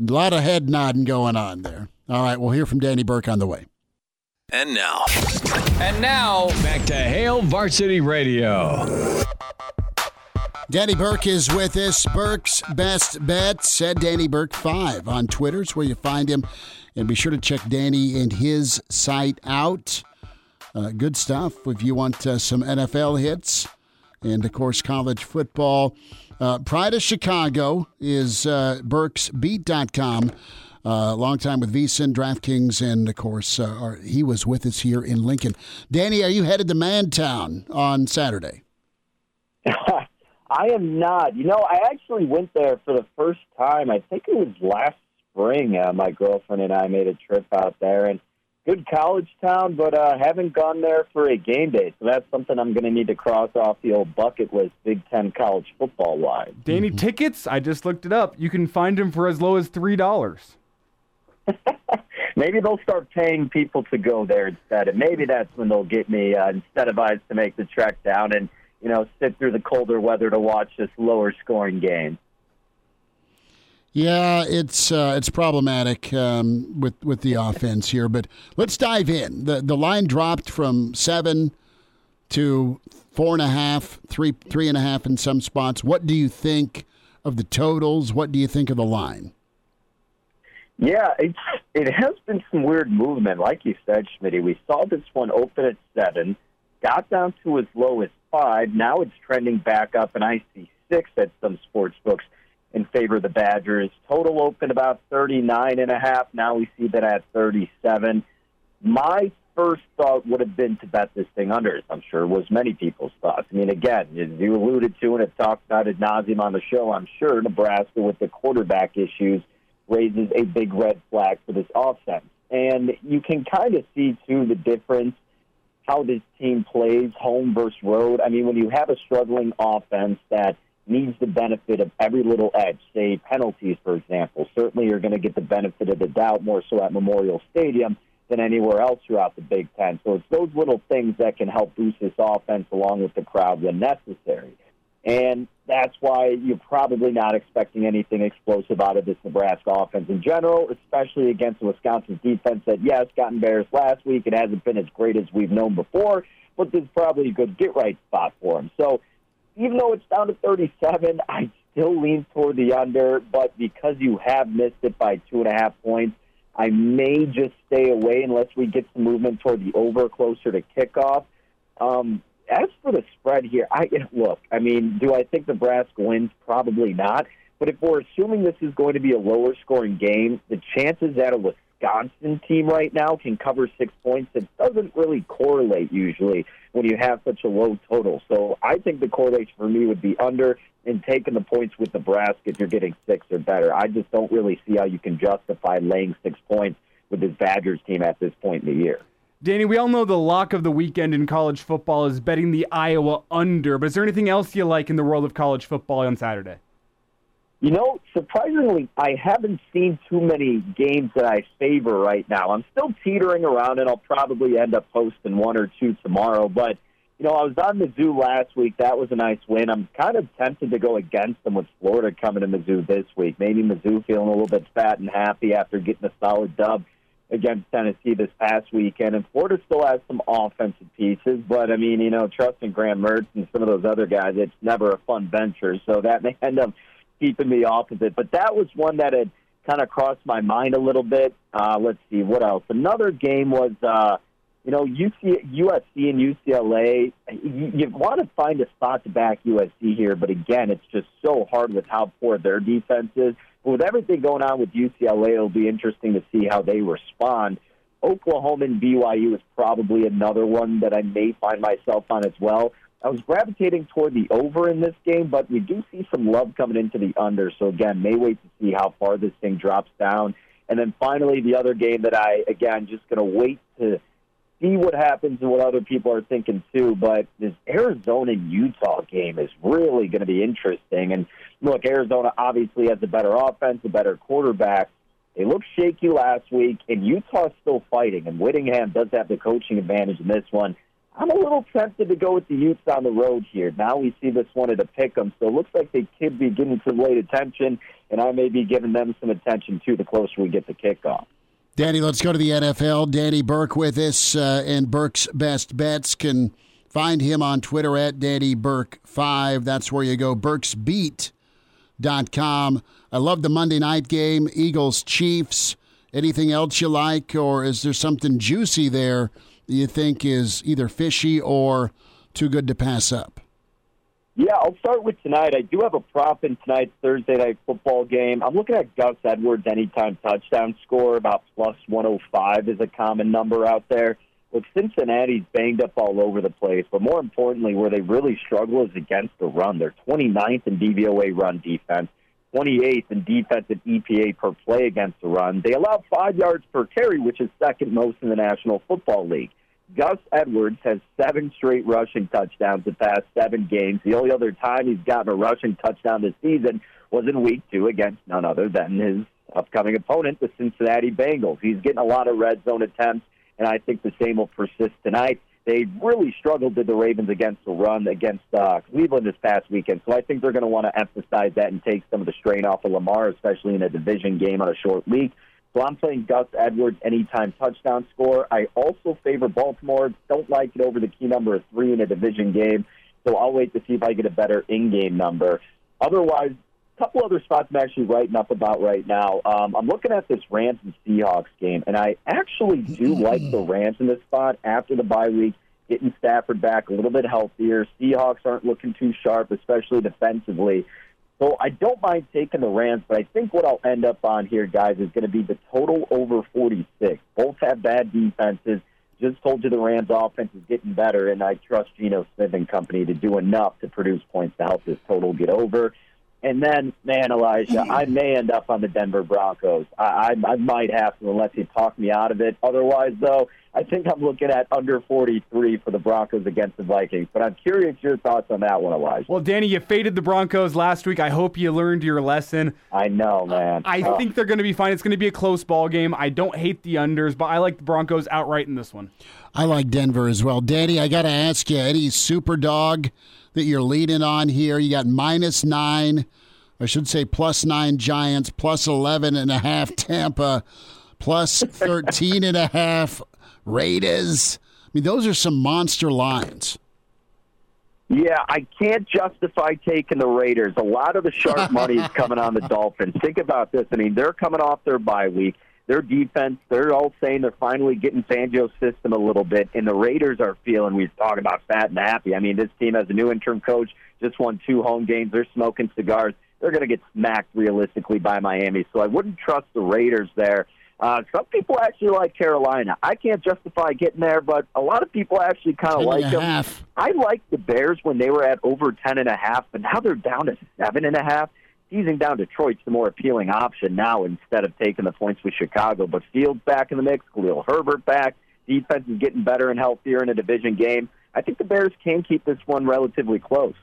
a lot of head nodding going on there. All right, we'll hear from Danny Burke on the way. And now. And now, back to Hail Varsity Radio. Danny Burke is with us. Burke's Best Bets at Danny Burke 5 on Twitter. It's where you find him. And be sure to check Danny and his site out. Uh, good stuff if you want uh, some NFL hits and, of course, college football. Uh, Pride of Chicago is uh, BurksBeat.com. Uh, long time with VSiN, DraftKings, and of course, uh, our, he was with us here in Lincoln. Danny, are you headed to Madtown on Saturday? I am not. You know, I actually went there for the first time. I think it was last spring. Uh, my girlfriend and I made a trip out there, and good college town, but uh, haven't gone there for a game day. So that's something I'm going to need to cross off the old bucket list, Big Ten college football wise. Danny mm-hmm. tickets, I just looked it up. You can find them for as low as three dollars. maybe they'll start paying people to go there instead, and maybe that's when they'll get me uh, instead of us to make the trek down and you know sit through the colder weather to watch this lower scoring game. Yeah, it's uh, it's problematic um, with with the offense here, but let's dive in. the The line dropped from seven to four and a half, three three and a half in some spots. What do you think of the totals? What do you think of the line? Yeah, it's it has been some weird movement, like you said, Schmidt. We saw this one open at seven, got down to as low as five. Now it's trending back up, and I see six at some sports books in favor of the Badgers. Total open about 39 and a half. Now we see that at 37. My first thought would have been to bet this thing under, as I'm sure was many people's thoughts. I mean, again, as you alluded to and have talked about ad nauseum on the show, I'm sure Nebraska with the quarterback issues raises a big red flag for this offense. And you can kind of see, too, the difference how this team plays home versus road. I mean, when you have a struggling offense that needs the benefit of every little edge, say penalties, for example, certainly you're going to get the benefit of the doubt more so at Memorial Stadium than anywhere else throughout the Big Ten. So it's those little things that can help boost this offense along with the crowd when necessary. And that's why you're probably not expecting anything explosive out of this Nebraska offense in general, especially against the Wisconsin defense that, yes, got embarrassed last week. It hasn't been as great as we've known before, but this is probably a good get right spot for them. So even though it's down to 37, I still lean toward the under, but because you have missed it by two and a half points, I may just stay away unless we get some movement toward the over closer to kickoff. Um, as for the spread here, I look. I mean, do I think Nebraska wins? Probably not. But if we're assuming this is going to be a lower scoring game, the chances that a Wisconsin team right now can cover six points, it doesn't really correlate usually when you have such a low total. So I think the correlation for me would be under and taking the points with Nebraska if you're getting six or better. I just don't really see how you can justify laying six points with this Badgers team at this point in the year. Danny, we all know the lock of the weekend in college football is betting the Iowa under, but is there anything else you like in the world of college football on Saturday? You know, surprisingly, I haven't seen too many games that I favor right now. I'm still teetering around, and I'll probably end up posting one or two tomorrow. But, you know, I was on Mizzou last week. That was a nice win. I'm kind of tempted to go against them with Florida coming to Mizzou this week. Maybe Mizzou feeling a little bit fat and happy after getting a solid dub against Tennessee this past weekend. And Florida still has some offensive pieces, but I mean, you know, trusting Graham Mertz and some of those other guys, it's never a fun venture. So that may end up keeping me off of it. But that was one that had kind of crossed my mind a little bit. Uh, let's see, what else? Another game was, uh, you know, UC, USC and UCLA. You, you want to find a spot to back USC here, but again, it's just so hard with how poor their defense is. But with everything going on with UCLA, it'll be interesting to see how they respond. Oklahoma and BYU is probably another one that I may find myself on as well. I was gravitating toward the over in this game, but we do see some love coming into the under. So again, may wait to see how far this thing drops down. And then finally, the other game that I again just going to wait to see what happens and what other people are thinking too. But this Arizona Utah game is really going to be interesting. And look, Arizona obviously has a better offense, a better quarterback. They looked shaky last week, and Utah's still fighting. And Whittingham does have the coaching advantage in this one. I'm a little tempted to go with the Utes on the road here. Now we see this one at a pick 'em, so it looks like they could be getting some late attention, and I may be giving them some attention too the closer we get to kickoff. Danny, let's go to the NFL. Danny Burke with us, uh, and Burke's Best Bets. Can find him on Twitter at Danny Burke5. That's where you go. Burke'sBeat.com. I love the Monday night game, Eagles Chiefs. Anything else you like, or is there something juicy there that you think is either fishy or too good to pass up? Yeah, I'll start with tonight. I do have a prop in tonight's Thursday night football game. I'm looking at Gus Edwards anytime touchdown score, about plus 105 is a common number out there. Look, Cincinnati's banged up all over the place, but more importantly, where they really struggle is against the run. They're 29th in DVOA run defense, 28th in defensive EPA per play against the run. They allow five yards per carry, which is second most in the National Football League. Gus Edwards has seven straight rushing touchdowns the past seven games. The only other time he's gotten a rushing touchdown this season was in week two against none other than his upcoming opponent, the Cincinnati Bengals. He's getting a lot of red zone attempts, and I think the same will persist tonight. They really struggled with the Ravens against the run against uh, Cleveland this past weekend, so I think they're going to want to emphasize that and take some of the strain off of Lamar, especially in a division game on a short week. So I'm playing Gus Edwards anytime touchdown score. I also favor Baltimore. Don't like it over the key number of three in a division game. So I'll wait to see if I get a better in-game number. Otherwise, a couple other spots I'm actually writing up about right now. Um, I'm looking at this Rams and Seahawks game, and I actually do like the Rams in this spot after the bye week, getting Stafford back a little bit healthier. Seahawks aren't looking too sharp, especially defensively. So I don't mind taking the Rams, but I think what I'll end up on here, guys, is going to be the total over 46. Both have bad defenses. Just told you the Rams' offense is getting better, and I trust Geno Smith and company to do enough to produce points to help this total get over. And then, man, Elijah, I may end up on the Denver Broncos. I, I, I might have to unless you talk me out of it. Otherwise, though, I think I'm looking at under 43 for the Broncos against the Vikings. But I'm curious your thoughts on that one, Elijah. Well, Danny, you faded the Broncos last week. I hope you learned your lesson. I know, uh, man. I Oh. think they're going to be fine. It's going to be a close ball game. I don't hate the unders, but I like the Broncos outright in this one. I like Denver as well. Danny, I got to ask you, any super dog that you're leading on here? You got minus nine, I should say plus nine Giants, plus 11 and a half Tampa, plus 13 and a half Raiders. I mean, those are some monster lines. Yeah, I can't justify taking the Raiders. A lot of the sharp money is coming on the Dolphins. Think about this. I mean, they're coming off their bye week. Their defense, they're all saying they're finally getting Fangio's system a little bit, and the Raiders are feeling, we talk about fat and happy. I mean, this team has a new interim coach, just won two home games. They're smoking cigars. They're going to get smacked realistically by Miami. So I wouldn't trust the Raiders there. Uh, some people actually like Carolina. I can't justify getting there, but a lot of people actually kind of like them. half. I liked the Bears when they were at over ten and a half, but now they're down to seven and a half. Teasing down Detroit's the more appealing option now instead of taking the points with Chicago. But Fields back in the mix, Khalil Herbert back, defense is getting better and healthier in a division game. I think the Bears can keep this one relatively close.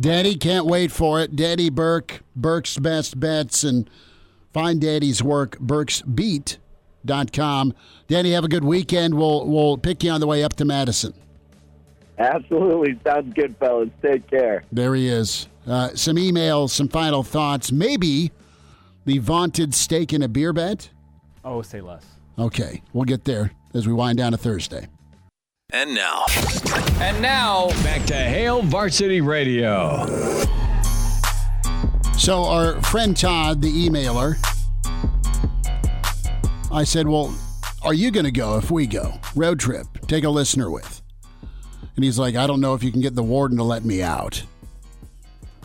Danny, can't wait for it. Danny Burke, Burke's Best Bets, and find Danny's work, burksbeat.com. Danny, have a good weekend. We'll, we'll pick you on the way up to Madison. Absolutely. Sounds good, fellas. Take care. There he is. Uh, some emails, some final thoughts. Maybe the vaunted steak in a beer bet. Oh, say less. Okay, we'll get there as we wind down to Thursday. And now, And now, back to Hail Varsity Radio. So, our friend Todd, the emailer, I said, Well, are you going to go if we go? Road trip, take a listener with. And he's like, I don't know if you can get the warden to let me out.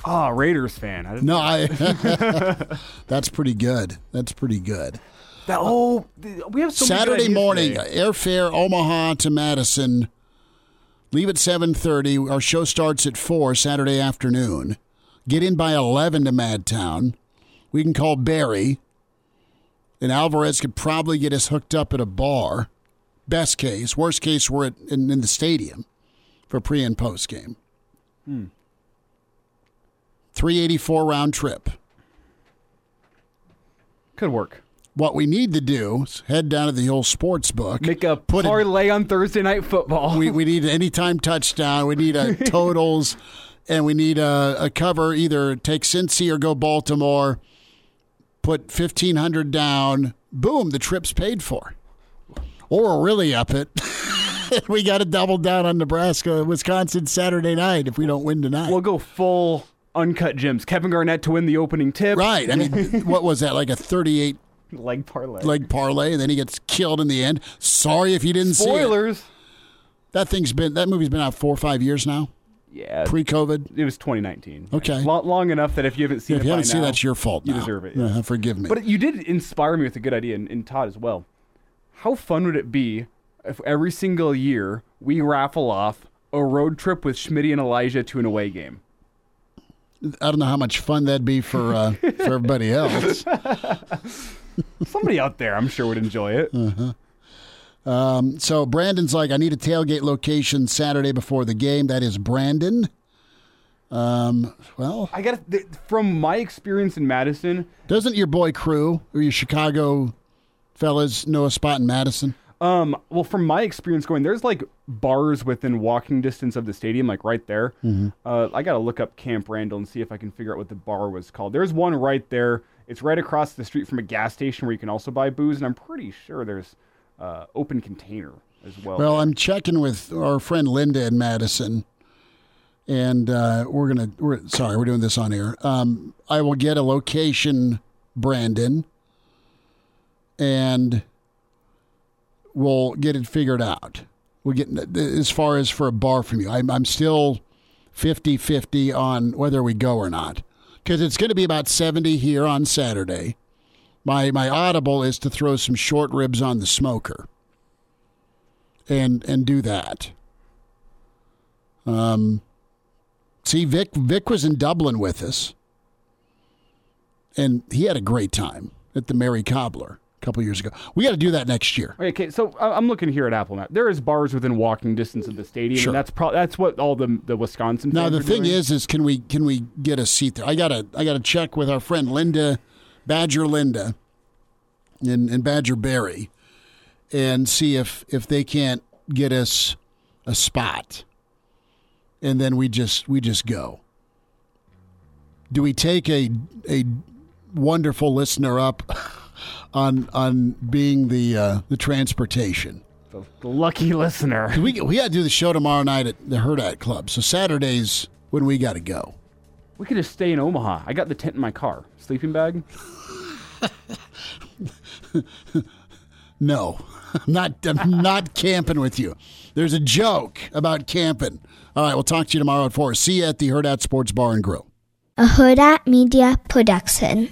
Ah, Raiders fan. I didn't No, I. that's pretty good. That's pretty good. That, oh, we have so Saturday morning, today. airfare Omaha to Madison. Leave at seven thirty. Our show starts at four Saturday afternoon. Get in by eleven to Madtown. We can call Barry, and Alvarez could probably get us hooked up at a bar. Best case, worst case, we're at, in, in the stadium for pre and post game. Hmm. Three eighty four round trip. Could work. What we need to do is head down to the old sports book. Make a Put parlay on Thursday night football. we, we need an anytime touchdown. We need a totals, and we need a, a cover. Either take Cincy or go Baltimore. Put fifteen hundred down. Boom, the trip's paid for. Or really up it. we got to double down on Nebraska, Wisconsin Saturday night if we don't win tonight. We'll go full uncut gems. Kevin Garnett to win the opening tip. right. I mean, what was that? Like a thirty-eight leg parlay. leg parlay, and then he gets killed in the end. Sorry if you didn't see it. Spoilers. That thing's been that movie's been out four or five years now. Yeah. Pre-COVID. It was 2019. Okay. Lo- long enough that if you haven't seen if it you haven't seen now, that's your fault. You now. deserve it. Uh, forgive me. But you did inspire me with a good idea, and, and Todd as well. How fun would it be every single year we raffle off a road trip with Schmitty and Elijah to an away game? I don't know how much fun that'd be for uh, for everybody else. Somebody out there, I'm sure, would enjoy it. Uh-huh. Um, so Brandon's like, I need a tailgate location Saturday before the game. That is Brandon. Um, well, I got th- from my experience in Madison. doesn't your boy Crew or your Chicago fellas know a spot in Madison? Um, well, from my experience going, there's like bars within walking distance of the stadium, like right there. Mhm. Uh, I gotta look up Camp Randall and see if I can figure out what the bar was called. There's one right there. It's right across the street from a gas station where you can also buy booze, and I'm pretty sure there's uh, open container as well. Well, I'm checking with our friend Linda in Madison, and uh, we're gonna. We're sorry, we're doing this on air. Um, I will get a location, Brandon, and we'll get it figured out. We'll get as far as for a bar from you. I'm, I'm still 50-50 on whether we go or not because it's going to be about 70 here on Saturday. My my audible is to throw some short ribs on the smoker and and do that. Um, see, Vic Vic was in Dublin with us, and he had a great time at the Mary Cobbler a couple years ago. We got to do that next year. Okay, so I- I'm looking here at Apple Map. There is bars within walking distance of the stadium, Sure. and that's pro- that's what all the the Wisconsin. Now the are thing doing. is, is can we can we get a seat there? I gotta I gotta check with our friend Linda, Badger Linda, and and Badger Barry, and see if if they can't get us a spot, and then we just we just go. Do we take a a wonderful listener up on on being the uh, the transportation? the lucky listener. We we got to do the show tomorrow night at the Hurrdat Club. So Saturdays when we got to go. we could just stay in Omaha. I got the tent in my car, sleeping bag. No, I'm not. I'm not camping with you. There's a joke about camping. All right, we'll talk to you tomorrow at four. See you at the Hurrdat Sports Bar and Grill. A Hurrdat Media Production.